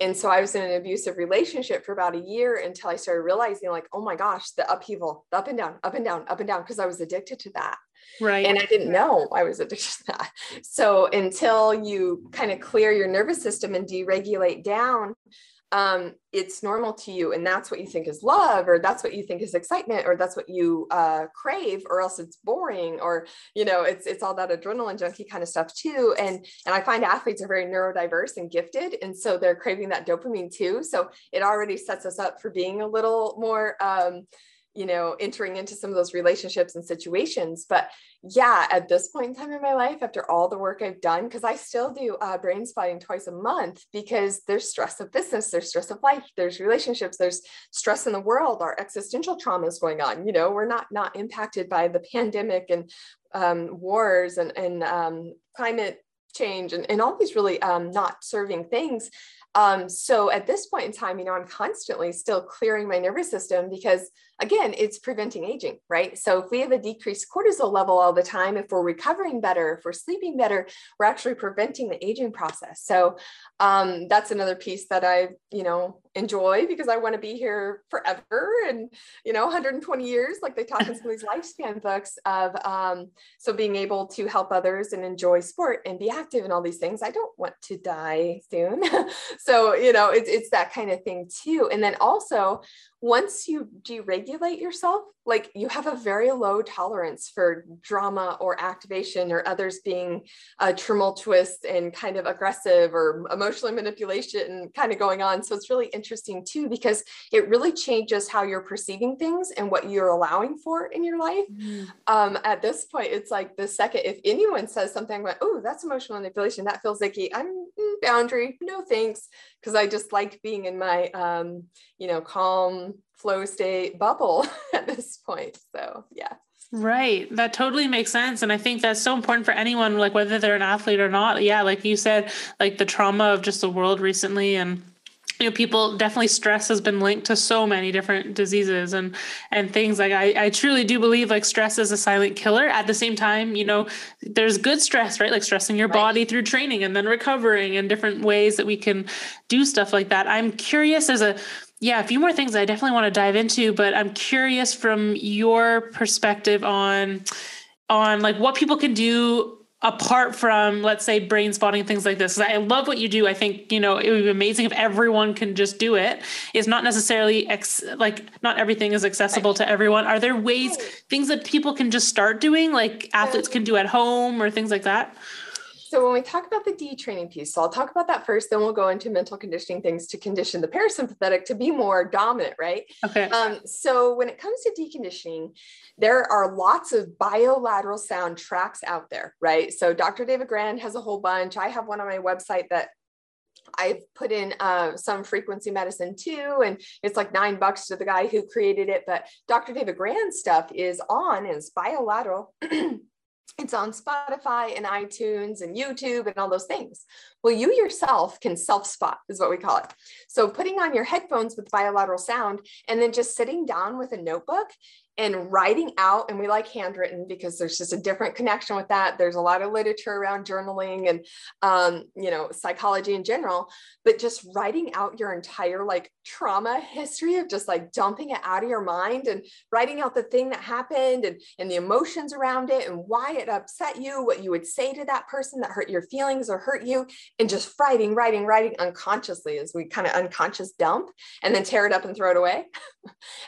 Speaker 1: And so I was in an abusive relationship for about a year until I started realizing, like, oh my gosh, the upheaval, up and down, up and down, up and down, because I was addicted to that.
Speaker 2: Right.
Speaker 1: And I didn't know I was addicted to that. So until you kind of clear your nervous system and deregulate down, um, it's normal to you. And that's what you think is love, or that's what you think is excitement, or that's what you uh, crave, or else it's boring, or, you know, it's, it's all that adrenaline junkie kind of stuff too. And, and I find athletes are very neurodiverse and gifted. And so they're craving that dopamine too. So it already sets us up for being a little more, um, you know, entering into some of those relationships and situations. But yeah, at this point in time in my life, after all the work I've done, because I still do uh, brain spotting twice a month because there's stress of business, there's stress of life, there's relationships, there's stress in the world, our existential trauma is going on. You know, we're not not impacted by the pandemic and um, wars and, and um, climate change and, and all these really um, not serving things. Um, so at this point in time, you know, I'm constantly still clearing my nervous system because again, it's preventing aging, right? So if we have a decreased cortisol level all the time, if we're recovering better, if we're sleeping better, we're actually preventing the aging process. So um, that's another piece that I, you know, enjoy because I want to be here forever and, you know, 120 years, like they talk in some of these lifespan books of, um, so being able to help others and enjoy sport and be active and all these things. I don't want to die soon. so, you know, it's, it's that kind of thing too. And then also once you deregulate yourself, like you have a very low tolerance for drama or activation or others being uh, tumultuous and kind of aggressive or emotionally manipulation and kind of going on. So it's really interesting too, because it really changes how you're perceiving things and what you're allowing for in your life. Mm. Um, at this point, it's like the second, if anyone says something like, oh, that's emotional manipulation, that feels icky, I'm mm, boundary, no thanks, because I just like being in my, um, you know, calm, flow state bubble at this point. So, yeah.
Speaker 2: Right. That totally makes sense. And I think that's so important for anyone, like whether they're an athlete or not. Yeah. Like you said, like the trauma of just the world recently and you know people definitely stress has been linked to so many different diseases and and things like I, I truly do believe like stress is a silent killer at the same time you know there's good stress right like stressing your right. body through training and then recovering and different ways that we can do stuff like that i'm curious as a yeah, a few more things I definitely want to dive into, but I'm curious from your perspective on on like what people can do apart from let's say brain spotting things like this i love what you do. I think you know it would be amazing if everyone can just do it. It's not necessarily ex- like not everything is accessible to everyone. Are there ways things that people can just start doing like athletes can do at home or things like that
Speaker 1: So when we talk about the detraining piece, so I'll talk about that first, then we'll go into mental conditioning things to condition the parasympathetic to be more dominant, right?
Speaker 2: Okay.
Speaker 1: Um, so when it comes to deconditioning, there are lots of bilateral sound tracks out there, right? So Dr. David Grand has a whole bunch. I have one on my website that I've put in uh, some frequency medicine too, and it's like nine bucks to the guy who created it. But Dr. David Grand's stuff is on, is bilateral. it's on Spotify and iTunes and YouTube and all those things. Well, you yourself can self spot, is what we call it. So, putting on your headphones with bilateral sound and then just sitting down with a notebook and writing out and we like handwritten because there's just a different connection with that. There's a lot of literature around journaling and um, you know psychology in general but just writing out your entire like trauma history of just like dumping it out of your mind and writing out the thing that happened and, and the emotions around it and why it upset you what you would say to that person that hurt your feelings or hurt you and just writing writing writing unconsciously as we kind of unconscious dump and then tear it up and throw it away.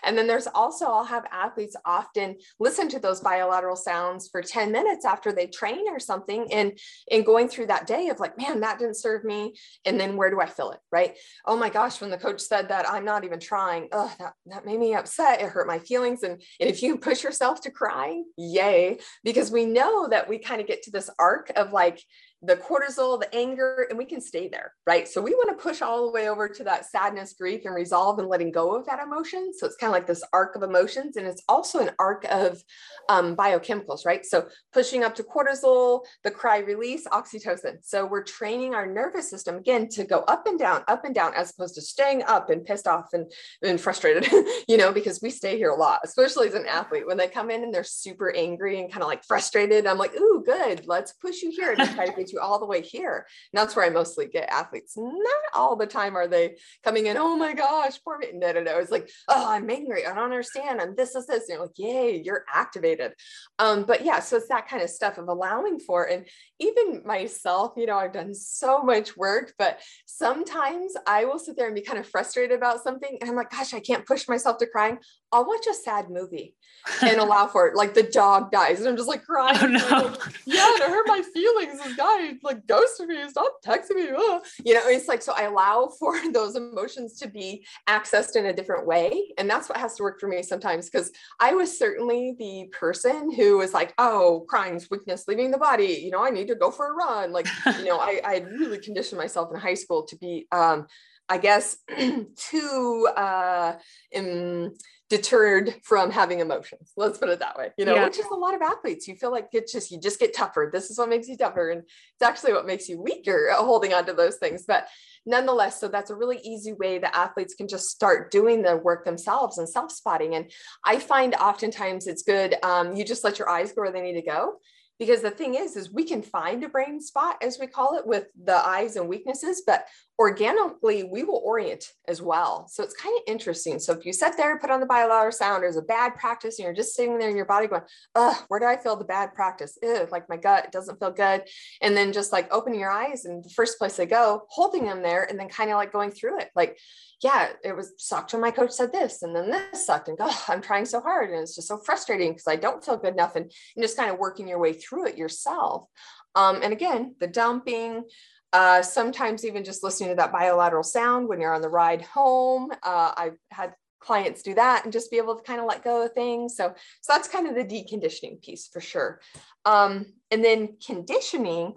Speaker 1: And then there's also i'll have athletes athletes often listen to those bilateral sounds for 10 minutes after they train or something and and going through that day of like man that didn't serve me and then where do i feel it right? Oh my gosh when the coach said that i'm not even trying oh that, that made me upset it hurt my feelings and, and if you push yourself to crying yay because we know that we kind of get to this arc of like the cortisol, the anger, and we can stay there, right? So we want to push all the way over to that sadness, grief, and resolve and letting go of that emotion. So it's kind of like this arc of emotions. And it's also an arc of um, biochemicals, right? So pushing up to cortisol, the cry release, oxytocin. So we're training our nervous system again to go up and down, up and down, as opposed to staying up and pissed off and, and frustrated, you know, because we stay here a lot, especially as an athlete. When they come in and they're super angry and kind of like frustrated, I'm like, ooh, good, let's push you here to try to get you all the way here. And that's where I mostly get athletes. Not all the time are they coming in, oh my gosh, poor me. No, no, no. It's like, oh, I'm angry. I don't understand. I'm this, this, this. And you're like, yay, you're activated. Um, but yeah, so it's that kind of stuff of allowing for, and even myself, you know, I've done so much work, but sometimes I will sit there and be kind of frustrated about something. And I'm like, gosh, I can't push myself to crying. I'll watch a sad movie and allow for it. Like the dog dies, and I'm just like crying. Oh, no. like, yeah, it hurt my feelings. This guy like ghosted me. Stop texting me. Oh. You know, it's like so I allow for those emotions to be accessed in a different way, and that's what has to work for me sometimes. Because I was certainly the person who was like, "Oh, crying's weakness leaving the body." You know, I need to go for a run. Like, you know, I I really conditioned myself in high school to be, um, I guess, too. Uh, in, deterred from having emotions let's put it that way you know yeah. which is a lot of athletes you feel like it's just you just get tougher this is what makes you tougher and it's actually what makes you weaker holding on to those things but nonetheless so that's a really easy way that athletes can just start doing the work themselves and self-spotting and i find oftentimes it's good um, you just let your eyes go where they need to go because the thing is is we can find a brain spot as we call it with the eyes and weaknesses but organically we will orient as well. So it's kind of interesting. So if you sit there and put on the bilateral sound there's a bad practice and you're just sitting there in your body going oh where do i feel the bad practice? Ugh, like my gut doesn't feel good. And then just like opening your eyes and the first place they go holding them there and then kind of like going through it. Like yeah, it was sucked when my coach said this, and then this sucked, and oh, I'm trying so hard, and it's just so frustrating because I don't feel good enough, and, and just kind of working your way through it yourself. Um, and again, the dumping, uh, sometimes even just listening to that bilateral sound when you're on the ride home. Uh, I've had clients do that and just be able to kind of let go of things. So, so that's kind of the deconditioning piece for sure. Um, and then conditioning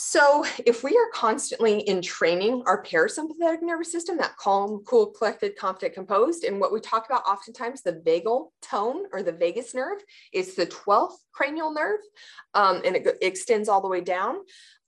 Speaker 1: so, if we are constantly in training our parasympathetic nervous system, that calm, cool, collected, confident, composed, and what we talk about oftentimes, the vagal tone or the vagus nerve, is the 12th cranial nerve, um, and it extends all the way down.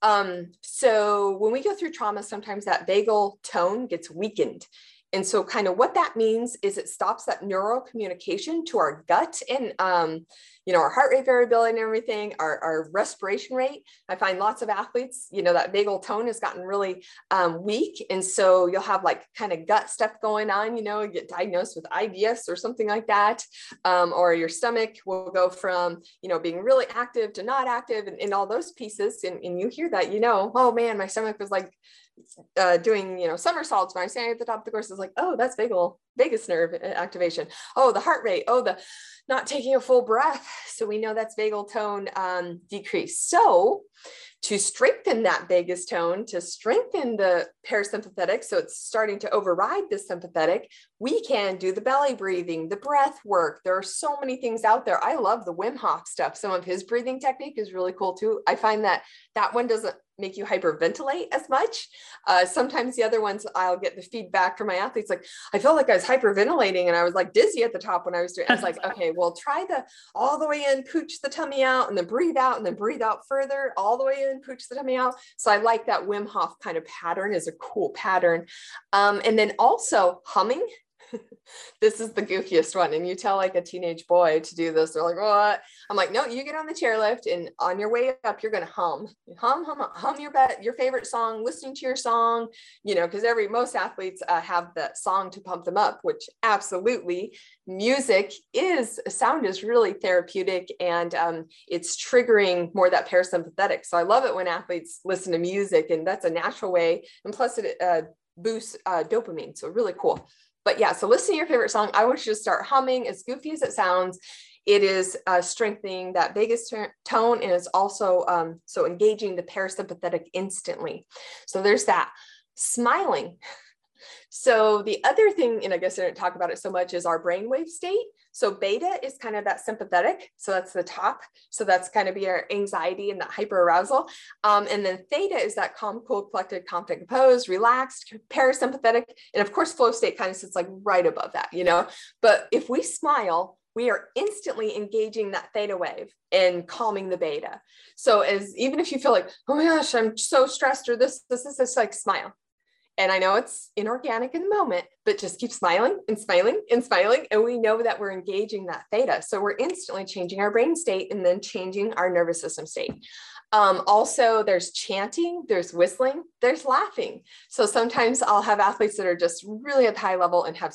Speaker 1: Um, so, when we go through trauma, sometimes that vagal tone gets weakened. And so, kind of what that means is it stops that neural communication to our gut and, um, you know, our heart rate variability and everything, our, our respiration rate. I find lots of athletes, you know, that vagal tone has gotten really um, weak. And so you'll have like kind of gut stuff going on, you know, get diagnosed with IBS or something like that. Um, or your stomach will go from, you know, being really active to not active and, and all those pieces. And, and you hear that, you know, oh man, my stomach was like uh, doing, you know, somersaults when I'm standing at the top of the course is like, oh, that's vagal vagus nerve activation. Oh, the heart rate. Oh, the not taking a full breath. So we know that's vagal tone um, decrease. So to strengthen that vagus tone, to strengthen the parasympathetic, so it's starting to override the sympathetic, we can do the belly breathing, the breath work. There are so many things out there. I love the Wim Hof stuff. Some of his breathing technique is really cool too. I find that that one doesn't make you hyperventilate as much. Uh, sometimes the other ones, I'll get the feedback from my athletes like, I felt like I was hyperventilating and I was like dizzy at the top when I was doing. I was like, okay, well, try the all the way in, pooch the tummy out, and then breathe out, and then breathe out further, all the way in, pooch the tummy out. So I like that Wim Hof kind of pattern is a cool pattern. Um, and then also humming this is the goofiest one. And you tell like a teenage boy to do this, they're like, what? I'm like, no, you get on the chairlift and on your way up, you're going to hum, hum, hum, hum your bet, your favorite song, listening to your song, you know, because every, most athletes uh, have that song to pump them up, which absolutely music is, sound is really therapeutic and um, it's triggering more that parasympathetic. So I love it when athletes listen to music and that's a natural way. And plus it uh, boosts uh, dopamine. So really cool but yeah, so listen to your favorite song. I want you to start humming, as goofy as it sounds. It is uh, strengthening that vagus tone and it's also um, so engaging the parasympathetic instantly. So there's that. Smiling. So the other thing, and I guess I didn't talk about it so much, is our brainwave state. So beta is kind of that sympathetic. So that's the top. So that's kind of your anxiety and that hyper arousal. Um, and then theta is that calm, cool, collected, confident, composed, relaxed, parasympathetic. And of course, flow state kind of sits like right above that, you know. But if we smile, we are instantly engaging that theta wave and calming the beta. So as even if you feel like, oh my gosh, I'm so stressed or this, this, this, this like smile. And I know it's inorganic in the moment, but just keep smiling and smiling and smiling. And we know that we're engaging that theta. So we're instantly changing our brain state and then changing our nervous system state. Um, also, there's chanting, there's whistling, there's laughing. So sometimes I'll have athletes that are just really at the high level and have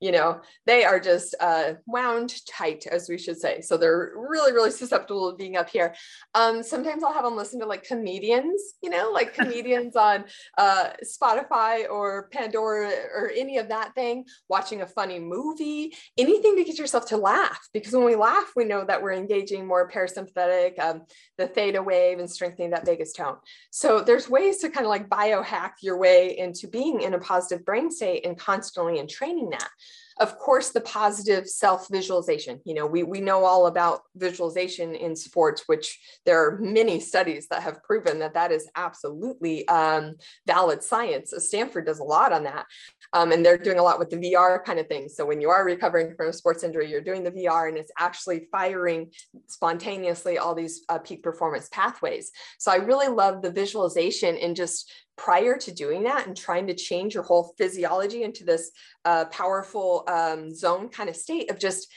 Speaker 1: you know, they are just uh, wound tight, as we should say. So they're really, really susceptible to being up here. Um, sometimes I'll have them listen to like comedians, you know, like comedians on uh, Spotify or Pandora or any of that thing, watching a funny movie, anything to get yourself to laugh. Because when we laugh, we know that we're engaging more parasympathetic, um, the theta wave, and strengthening that vagus tone. So there's ways to kind of like biohack your way into being in a positive brain state and constantly in training that of course the positive self visualization you know we, we know all about visualization in sports which there are many studies that have proven that that is absolutely um, valid science. Stanford does a lot on that um, and they're doing a lot with the vr kind of thing. So when you are recovering from a sports injury you're doing the vr and it's actually firing spontaneously all these uh, peak performance pathways. So i really love the visualization and just prior to doing that and trying to change your whole physiology into this uh, powerful um, zone kind of state of just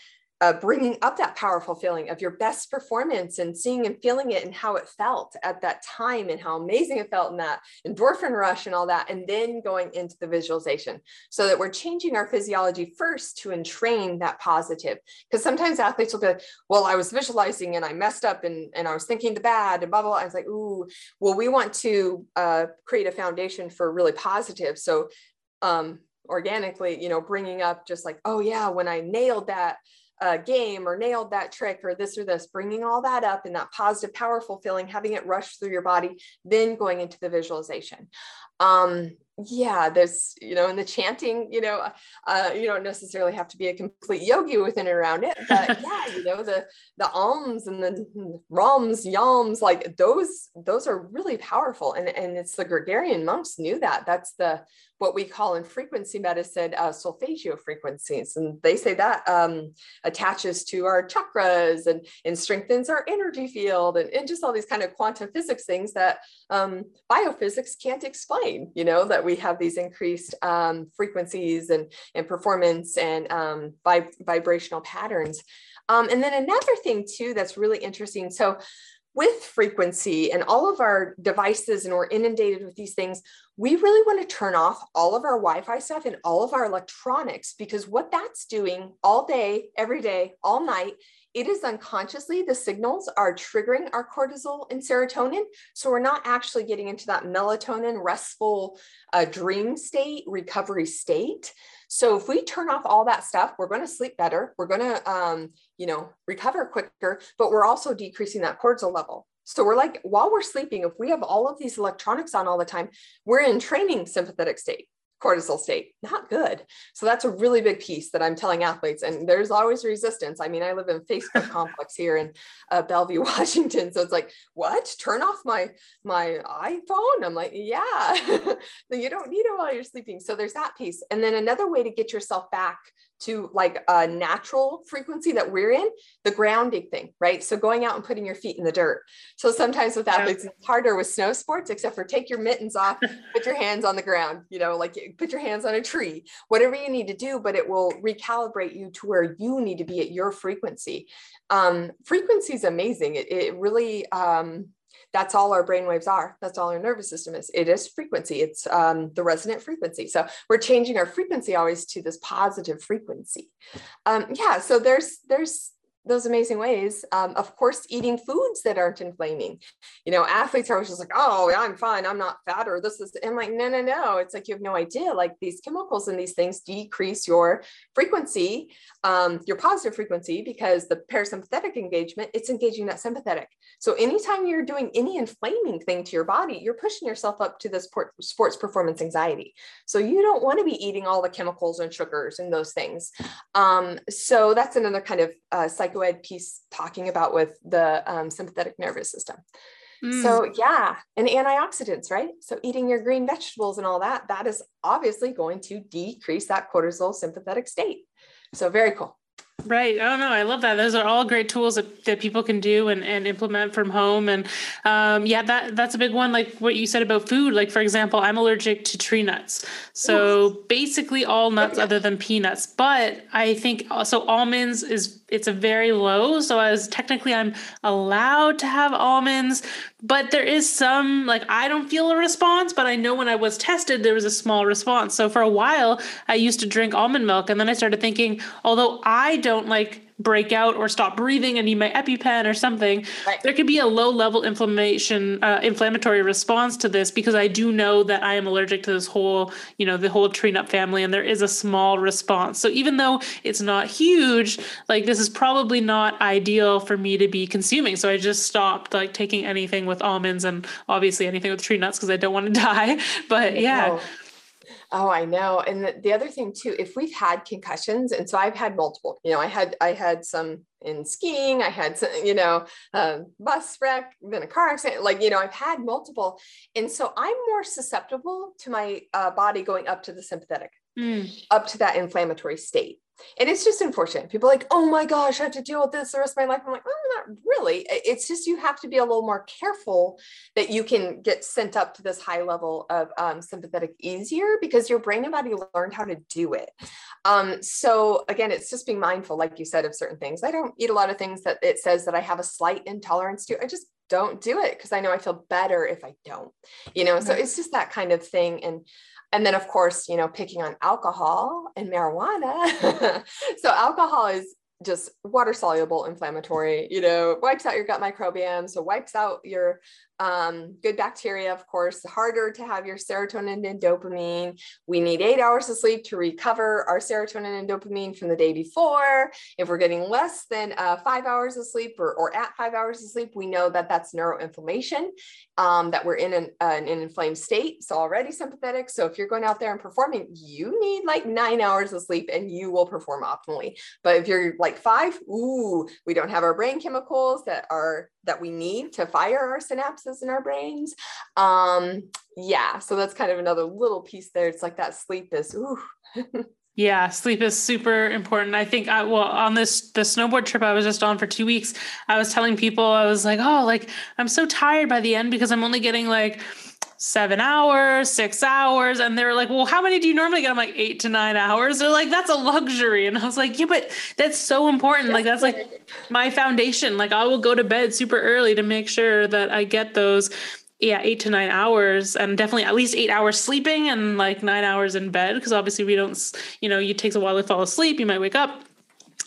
Speaker 1: uh, bringing up that powerful feeling of your best performance and seeing and feeling it and how it felt at that time and how amazing it felt in that endorphin rush and all that, and then going into the visualization so that we're changing our physiology first to entrain that positive. Because sometimes athletes will be like, well, I was visualizing and I messed up and, and I was thinking the bad and blah, blah, blah. I was like, ooh, well, we want to uh, create a foundation for really positive. So, um, organically, you know, bringing up just like, oh, yeah, when I nailed that uh, game or nailed that trick or this or this, bringing all that up in that positive, powerful feeling, having it rush through your body, then going into the visualization. Um, yeah there's you know in the chanting you know uh, you don't necessarily have to be a complete yogi within and around it but yeah you know the the alms and the rams yams like those those are really powerful and and it's the Gregorian monks knew that. That's the what we call in frequency medicine uh, solfeggio frequencies and they say that um, attaches to our chakras and and strengthens our energy field and, and just all these kind of quantum physics things that um, biophysics can't explain you know that we have these increased um, frequencies and, and performance and um, vib- vibrational patterns. Um, and then another thing too that's really interesting. So with frequency and all of our devices and we're inundated with these things, we really want to turn off all of our Wi-Fi stuff and all of our electronics because what that's doing all day, every day, all night it is unconsciously the signals are triggering our cortisol and serotonin. So we're not actually getting into that melatonin restful uh, dream state, recovery state. So if we turn off all that stuff, we're going to sleep better. We're going to, um, you know, recover quicker, but we're also decreasing that cortisol level. So we're like, while we're sleeping, if we have all of these electronics on all the time, we're in training sympathetic state cortisol state. Not good. So that's a really big piece that i'm telling athletes and there's always resistance. I mean i live in facebook complex here in uh, bellevue washington so it's like what? Turn off my my iphone? I'm like yeah. You don't need it while you're sleeping. So there's that piece. And then another way to get yourself back to like a natural frequency that we're in, the grounding thing, right? So going out and putting your feet in the dirt. So sometimes with athletes, it's harder with snow sports, except for take your mittens off, put your hands on the ground, you know, like put your hands on a tree, whatever you need to do, but it will recalibrate you to where you need to be at your frequency. Um, frequency is amazing. It, it really, um, that's all our brain waves are. That's all our nervous system is. It is frequency. It's um, the resonant frequency. So we're changing our frequency always to this positive frequency. Um, yeah. So there's there's those amazing ways. Um, of course, eating foods that aren't inflaming. You know, athletes are always just like, oh, I'm fine. I'm not fat or this is, and like, no, no, no. It's like you have no idea. Like these chemicals and these things decrease your frequency, um, your positive frequency, because the parasympathetic engagement, it's engaging that sympathetic. So anytime you're doing any inflaming thing to your body, you're pushing yourself up to this sports performance anxiety. So you don't want to be eating all the chemicals and sugars and those things. Um, so that's another kind of uh, psychoed piece talking about with the um, sympathetic nervous system. Mm. So yeah, and antioxidants, right? So eating your green vegetables and all that, that is obviously going to decrease that cortisol sympathetic state. So very cool.
Speaker 2: Right. Oh no, I love that. Those are all great tools that, that people can do and, and implement from home. And um, yeah, that that's a big one. Like what you said about food. Like for example, I'm allergic to tree nuts. So basically all nuts other than peanuts. But I think also almonds is it's a very low. So as technically I'm allowed to have almonds, but there is some like I don't feel a response, but I know when I was tested there was a small response. So for a while I used to drink almond milk and then I started thinking, although I don't like break out or stop breathing and need my EpiPen or something, right. there could be a low level inflammation, uh, inflammatory response to this because I do know that I am allergic to this whole, you know, the whole tree nut family, and there is a small response. So even though it's not huge, like this is probably not ideal for me to be consuming. So I just stopped like taking anything with almonds and obviously anything with tree nuts because I don't want to die. But yeah.
Speaker 1: Oh, I know. And the, the, other thing too, if we've had concussions, and so I've had multiple, you know, I had, I had some in skiing, I had, some, you know, um, bus wreck, then a car accident, like, you know, I've had multiple. And so I'm more susceptible to my uh, body going up to the sympathetic, mm. up to that inflammatory state and it's just unfortunate. People like, oh my gosh, I have to deal with this the rest of my life. I'm like, oh, not really. It's just you have to be a little more careful that you can get sent up to this high level of um, sympathetic easier because your brain and body learned how to do it. Um, so again, it's just being mindful, like you said, of certain things. I don't eat a lot of things that it says that I have a slight intolerance to. I just don't do it because I know I feel better if I don't, you know. So it's just that kind of thing. And and then of course you know picking on alcohol and marijuana. So alcohol is just water soluble inflammatory you know wipes out your gut microbiome so wipes out your um, good bacteria, of course, harder to have your serotonin and dopamine. We need eight hours of sleep to recover our serotonin and dopamine from the day before. If we're getting less than uh, five hours of sleep or, or at five hours of sleep, we know that that's neuroinflammation, um, that we're in an, uh, an inflamed state. So already sympathetic. So if you're going out there and performing, you need like nine hours of sleep and you will perform optimally. But if you're like five, ooh, we don't have our brain chemicals that are that we need to fire our synapses in our brains. Um, yeah, so that's kind of another little piece there. It's like that sleep is ooh.
Speaker 2: Yeah, sleep is super important. I think I well on this the snowboard trip I was just on for 2 weeks, I was telling people I was like, "Oh, like I'm so tired by the end because I'm only getting like seven hours, six hours. And they were like, well, how many do you normally get? I'm like, eight to nine hours. They're like, that's a luxury. And I was like, yeah, but that's so important. Like, that's like my foundation. Like, I will go to bed super early to make sure that I get those yeah eight to nine hours and definitely at least eight hours sleeping and like nine hours in bed because obviously we don't you know it takes a while to fall asleep you might wake up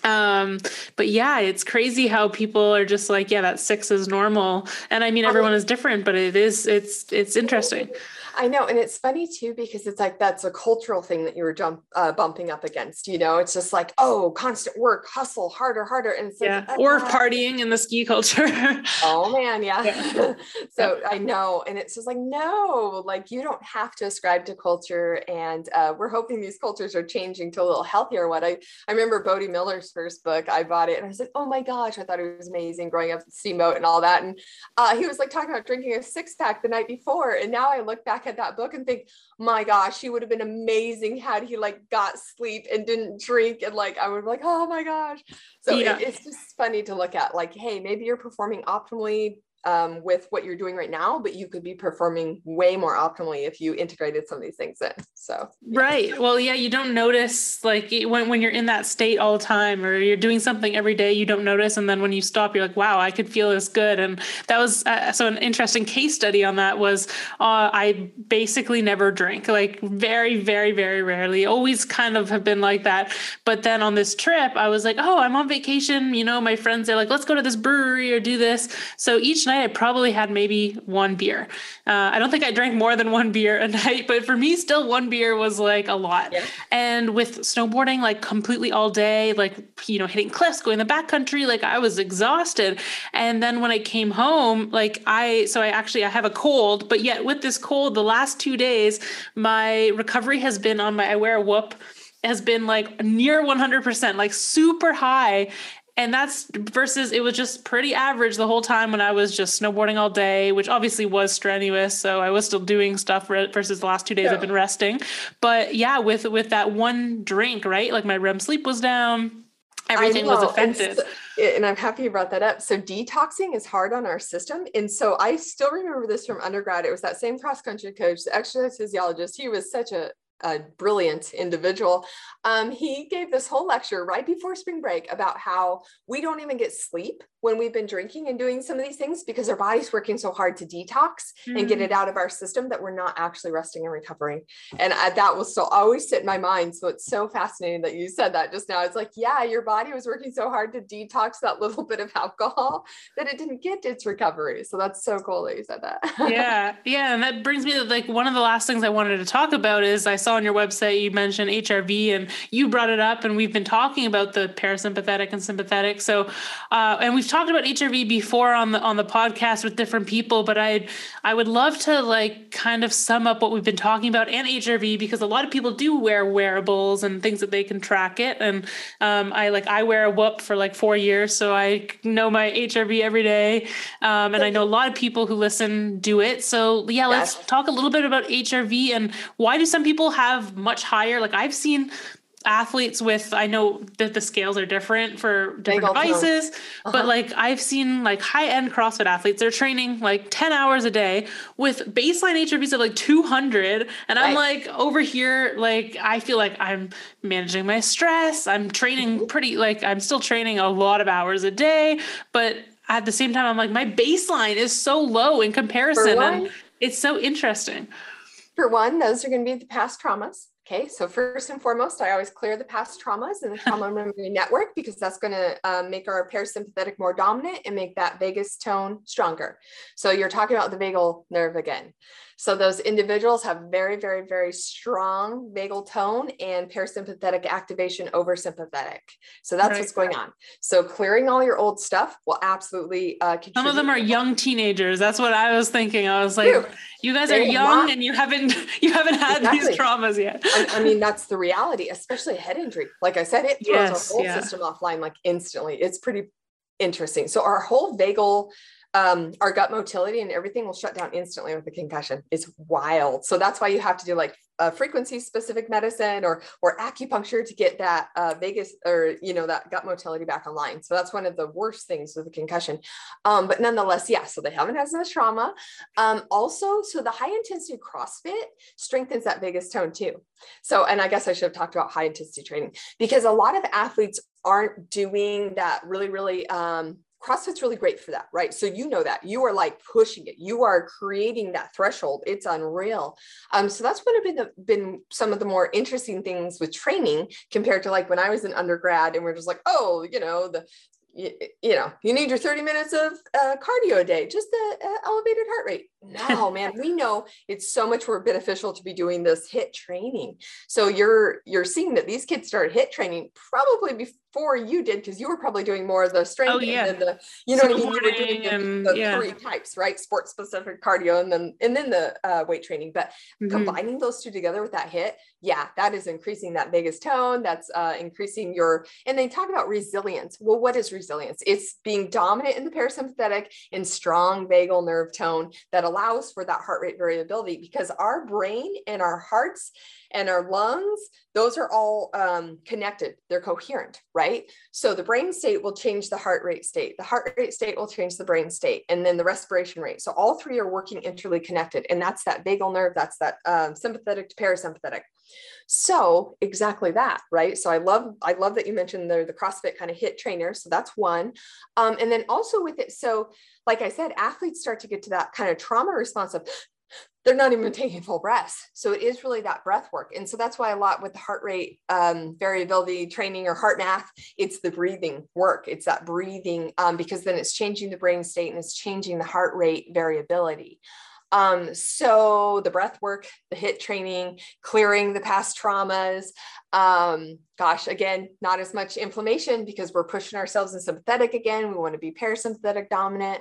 Speaker 2: um but yeah it's crazy how people are just like yeah that six is normal. And i mean everyone is different but it is it's it's interesting
Speaker 1: I know. And it's funny too, because it's like that's a cultural thing that you were jump uh, bumping up against. You know, it's just like, oh, constant work, hustle, harder, harder. And it's
Speaker 2: yeah. Like, or partying in the ski culture.
Speaker 1: oh man, yeah. yeah. so yeah. I know. And it's just like, no, like you don't have to ascribe to culture. And uh, we're hoping these cultures are changing to a little healthier. What I, I remember Bode Miller's first book, I bought it and I was like, oh my gosh, I thought it was amazing growing up with Steamboat and all that. And uh, he was like talking about drinking a six pack the night before. And now I look back at that book and think, my gosh, he would have been amazing had he like got sleep and didn't drink. And like, I would be like, oh my gosh. So yeah. it, it's just funny to look at like, hey, maybe you're performing optimally um, with what you're doing right now, but you could be performing way more optimally if you integrated some of these things in. So,
Speaker 2: yeah. right. Well, yeah, you don't notice like when, when you're in that state all the time or you're doing something every day, you don't notice. And then when you stop, you're like, wow, I could feel this good. And that was uh, so an interesting case study on that was uh, I basically never drink, like very, very, very rarely, always kind of have been like that. But then on this trip, I was like, oh, I'm on vacation. You know, my friends are like, let's go to this brewery or do this. So each night, night, I probably had maybe one beer. Uh, I don't think I drank more than one beer a night, but for me, still one beer was like a lot. Yeah. And with snowboarding, like completely all day, like, you know, hitting cliffs, going the backcountry, like I was exhausted. And then when I came home, like I, so I actually, I have a cold, but yet with this cold, the last two days, my recovery has been on my, I wear a whoop has been like near 100%, like super high and that's versus it was just pretty average the whole time when I was just snowboarding all day, which obviously was strenuous. So I was still doing stuff versus the last two days yeah. I've been resting. But yeah, with with that one drink, right? Like my REM sleep was down, everything was affected.
Speaker 1: And, and I'm happy you brought that up. So detoxing is hard on our system, and so I still remember this from undergrad. It was that same cross country coach, the exercise physiologist. He was such a a brilliant individual. Um, he gave this whole lecture right before spring break about how we don't even get sleep when we've been drinking and doing some of these things because our body's working so hard to detox mm-hmm. and get it mm. out of our system that we're not actually resting and recovering. And I, that will still always sit in my mind. So it's so fascinating that you said that just now. It's like, yeah, your body was working so hard to detox that little bit of alcohol that it didn't get its recovery. So that's so cool that you said that.
Speaker 2: yeah. Yeah. And that brings me to like one of the last things I wanted to talk about is I saw on your website you mentioned HRV and you brought it up and we've been talking about the parasympathetic and sympathetic. So, uh, and we've talked about HRV before on the on the podcast with different people, but I I would love to like kind of sum up what we've been talking about and HRV because a lot of people do wear wearables and things that they can track it. And um, I like I wear a Whoop for like four years, so I know my HRV every day. Um, and I know a lot of people who listen do it. So yeah, let's yes. talk a little bit about HRV and why do some people have much higher? Like I've seen athletes with i know that the scales are different for different devices uh-huh. but like i've seen like high end crossfit athletes they're training like 10 hours a day with baseline hrvs of like 200 and right. i'm like over here like i feel like i'm managing my stress i'm training mm-hmm. pretty like i'm still training a lot of hours a day but at the same time i'm like my baseline is so low in comparison and it's so interesting
Speaker 1: for one those are going to be the past traumas Okay, so first and foremost, I always clear the past traumas in the trauma memory network because that's going to um, make our parasympathetic more dominant and make that vagus tone stronger. So you're talking about the vagal nerve again. So those individuals have very, very, very strong vagal tone and parasympathetic activation over sympathetic. So that's right. what's going on. So clearing all your old stuff will absolutely uh,
Speaker 2: Some of them are young teenagers. That's what I was thinking. I was like, you guys are young not, and you haven't you haven't had exactly. these traumas yet.
Speaker 1: I, I, mean, that's the reality, especially a head injury. Like I said, it throws yes, our whole yeah. system offline like instantly. It's pretty interesting. So our whole vagal um, our gut motility and everything will shut down instantly with a concussion. It's wild. So that's why you have to do like a frequency specific medicine or or acupuncture to get that uh, vagus or you know that gut motility back online. So that's one of the worst things with a concussion. Um, but nonetheless, yeah. So they haven't had as trauma. Um, also, so the high intensity CrossFit strengthens that vagus tone too. So and I guess I should have talked about high intensity training because a lot of athletes aren't doing that really really um, CrossFit's really great for that, right? So you know that you are like pushing it, you are creating that threshold. It's unreal. Um, so that's what have been the, been some of the more interesting things with training compared to like when I was an undergrad and we're just like, oh, you know, the you, you, know, you need your 30 minutes of uh, cardio a day, just the uh, elevated heart rate. No, man, we know it's so much more beneficial to be doing this hit training. So you're you're seeing that these kids start hit training probably before you did because you were probably doing more of the strength
Speaker 2: oh, yeah.
Speaker 1: and the you know what I mean. You were doing the, the yeah. three types, right? Sports specific cardio and then and then the uh, weight training. But mm-hmm. combining those two together with that hit yeah, that is increasing that vagus tone. That's uh, increasing your and they talk about resilience. Well, what is resilience? It's being dominant in the parasympathetic and strong vagal nerve tone that allows for that heart rate variability because our brain and our hearts and our lungs, those are all um, connected. They're coherent, right? So the brain state will change the heart rate state. The heart rate state will change the brain state, and then the respiration rate. So all three are working interly connected, and that's that vagal nerve. That's that um, sympathetic to parasympathetic. So exactly that, right? So I love I love that you mentioned the CrossFit kind of hit trainer. So that's one, um, and then also with it. So like I said, athletes start to get to that kind of trauma response of they're not even taking full breaths. So it is really that breath work. And so that's why a lot with the heart rate um, variability training or HeartMath, it's the breathing work. It's that breathing um, because then it's changing the brain state and it's changing the heart rate variability. Um, so the breath work, the HIT training, clearing the past traumas. Um, gosh, again, not as much inflammation because we're pushing ourselves in sympathetic again. We want to be parasympathetic dominant.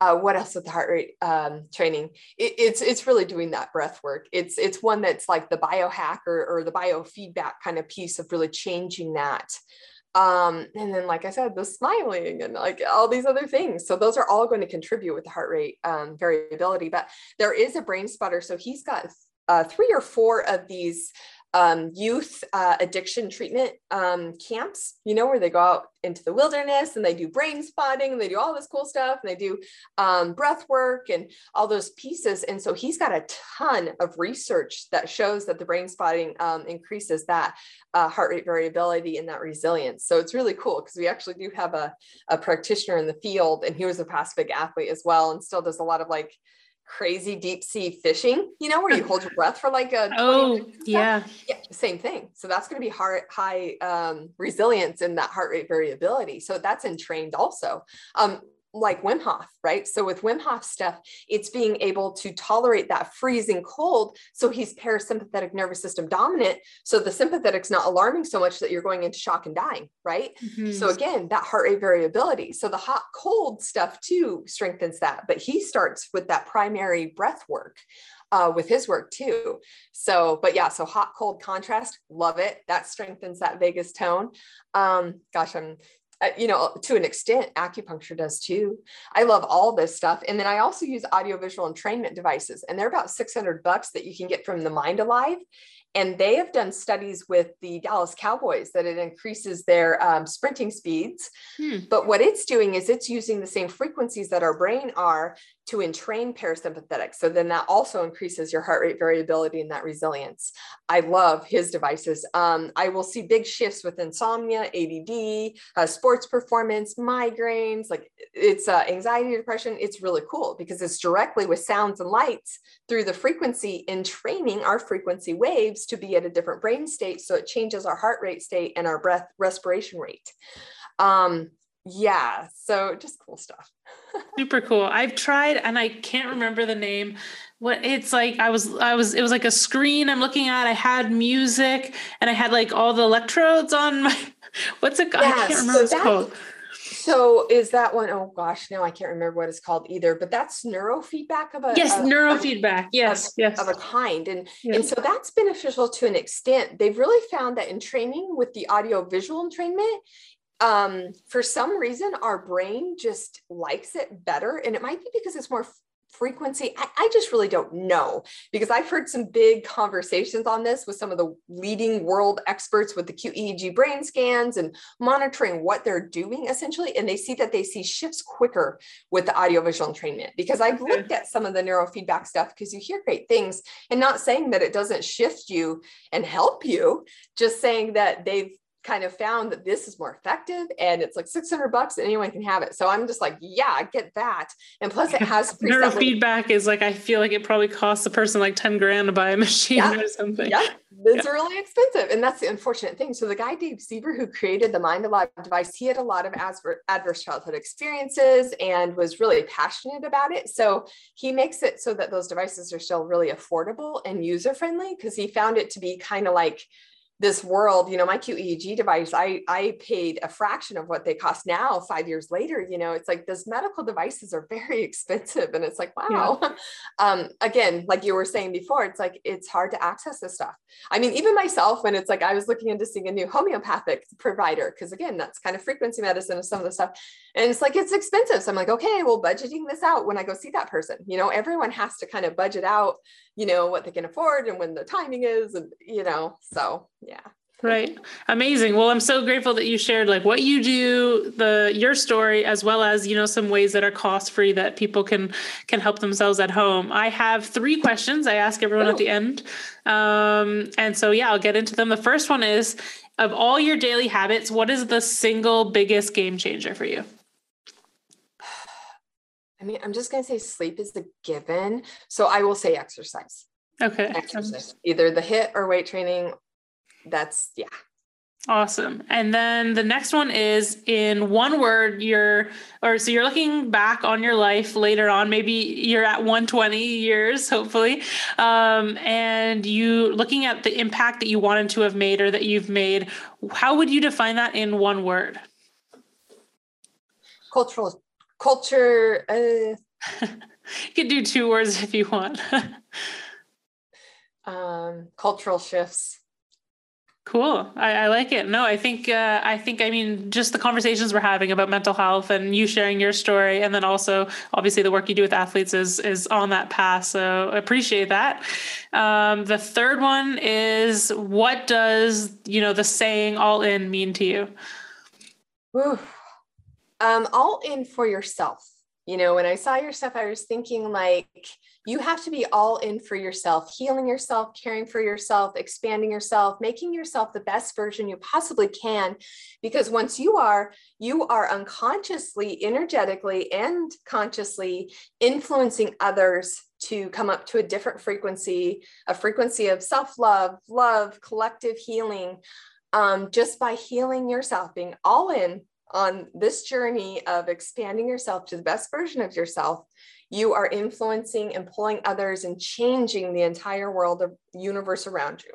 Speaker 1: Uh, what else with the heart rate um, training? It, it's it's really doing that breath work. It's it's one that's like the biohack or, or the biofeedback kind of piece of really changing that um and then like i said the smiling and like all these other things. So those are all going to contribute with the heart rate um, variability but there is a brain spotter so he's got uh, three or four of these um, youth uh, addiction treatment um, camps, you know, where they go out into the wilderness and they do brain spotting and they do all this cool stuff and they do um, breath work and all those pieces. And so he's got a ton of research that shows that the brain spotting um, increases that uh, heart rate variability and that resilience. So it's really cool because we actually do have a, a practitioner in the field and he was a big athlete as well and still does a lot of like crazy deep sea fishing, you know, where you hold your breath for like a
Speaker 2: oh yeah.
Speaker 1: yeah, same thing. So that's going to be heart high um, resilience in that heart rate variability. So that's entrained also. Um, like Wim Hof, right? So with Wim Hof stuff, it's being able to tolerate that freezing cold. So he's parasympathetic nervous system dominant. So the sympathetic's not alarming so much that you're going into shock and dying, right? Mm-hmm. So again, that heart rate variability. So the hot cold stuff too strengthens that. But he starts with that primary breath work. Uh, with his work too. So, but yeah, so hot cold contrast, love it. That strengthens that vagus tone. Um, gosh, I'm Uh, you know, to an extent, acupuncture does too. I love all this stuff. And then I also use audiovisual entrainment devices, and they're about 600 bucks that you can get from the Mind Alive. And they have done studies with the Dallas Cowboys that it increases their um, sprinting speeds. Hmm. But what it's doing is it's using the same frequencies that our brain are to entrain parasympathetic. So then that also increases your heart rate variability and that resilience. I love his devices. Um, I will see big shifts with insomnia, ADD, uh, sports performance, migraines, like it's uh, anxiety, depression. It's really cool because it's directly with sounds and lights through the frequency entraining our frequency waves to be at a different brain state. So it changes our heart rate state and our breath respiration rate. Um, yeah so just cool stuff.
Speaker 2: Super cool. I've tried and i can't remember the name. What it's like i was i was it was like a screen i'm looking at. I had music and i had like all the electrodes on my what's it called? I can't remember so what it's called
Speaker 1: so is that one? Oh gosh, now I can't remember what it's called either. But that's neurofeedback of a
Speaker 2: yes, of, neurofeedback. Yes,
Speaker 1: of,
Speaker 2: yes,
Speaker 1: of a kind, and yes. and so that's beneficial to an extent. They've really found that in training with the audio visual entrainment, um, for some reason, our brain just likes it better. And it might be because it's more frequency. I, I, just really don't know because I've heard some big conversations on this with some of the leading world experts with the QEEG brain scans and monitoring what they're doing essentially. And they see that they see shifts quicker with the audiovisual entrainment because I've looked at some of the neurofeedback stuff because you hear great things and not saying that it doesn't shift you and help you, just saying that they've kind of found that this is more effective and it's like 600 bucks and anyone can have it. So I'm just like, yeah, get that. And plus it has
Speaker 2: neurofeedback is like, I feel like it probably costs a person like 10 grand to buy a machine yeah. or something.
Speaker 1: Yeah. It's yeah. really expensive. And that's the unfortunate thing. So the guy, Dave Siever, who created the Mind Alive device, he had a lot of adverse childhood experiences and was really passionate about it. So he makes it so that those devices are still really affordable and user friendly because he found it to be kind of like, this world, you know, my QEEG device, I, I paid a fraction of what they cost now, five years later, you know, it's like those medical devices are very expensive. And it's like, wow. Yeah. um, again, like you were saying before, it's like, it's hard to access this stuff. I mean, even myself, when it's like, I was looking into seeing a new homeopathic provider, because again, that's kind of frequency medicine and some of the stuff. And it's like, it's expensive. So I'm like, okay, well, budgeting this out when I go see that person, you know, everyone has to kind of budget out, you know, what they can afford and when the timing is. And, you know, so yeah.
Speaker 2: Right. Amazing. Well i'm so grateful that you shared like what you do the your story as well as you know some ways that are cost free that people can can help themselves at home. I have three questions i ask everyone oh. at the end. Um, and so yeah i'll get into them. The first one is of all your daily habits what is the single biggest game changer for you
Speaker 1: i mean i'm just going to say sleep is the given. So i will say exercise.
Speaker 2: Okay.
Speaker 1: Exercise, either the HIT or weight training. That's yeah.
Speaker 2: Awesome. And then the next one is in one word you're or so you're looking back on your life later on maybe you're at 120 years hopefully um, and you looking at the impact that you wanted to have made or that you've made how would you define that in one word?
Speaker 1: Cultural culture uh...
Speaker 2: you can do two words if you want
Speaker 1: um, cultural shifts
Speaker 2: Cool. I, I, like it. No, I think uh, I think I mean just the conversations we're having about mental health and you sharing your story, and then also obviously the work you do with athletes is is on that path. So appreciate that. Um, the third one is what does you know the saying "all in" mean to you?
Speaker 1: Ooh. Um, all in for yourself. You know, when I saw your stuff, I was thinking like you have to be all in for yourself, healing yourself, caring for yourself, expanding yourself, making yourself the best version you possibly can. Because once you are, you are unconsciously, energetically, and consciously influencing others to come up to a different frequency, a frequency of self love, love, collective healing, um, just by healing yourself, being all in on this journey of expanding yourself to the best version of yourself you are influencing and pulling others and changing the entire world of universe around you.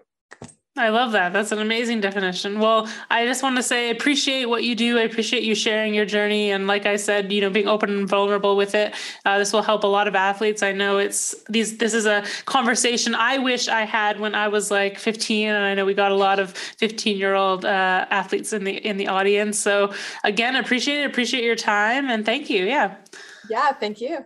Speaker 2: I love that. That's an amazing definition. Well, I just want to say I appreciate what you do. I appreciate you sharing your journey, and like I said, you know, being open and vulnerable with it. Uh, this will help a lot of athletes. I know it's these. This is a conversation I wish I had when I was like 15, and I know we got a lot of 15 year old uh, athletes in the in the audience. So again, appreciate it. Appreciate your time, and thank you. Yeah.
Speaker 1: Yeah. Thank you.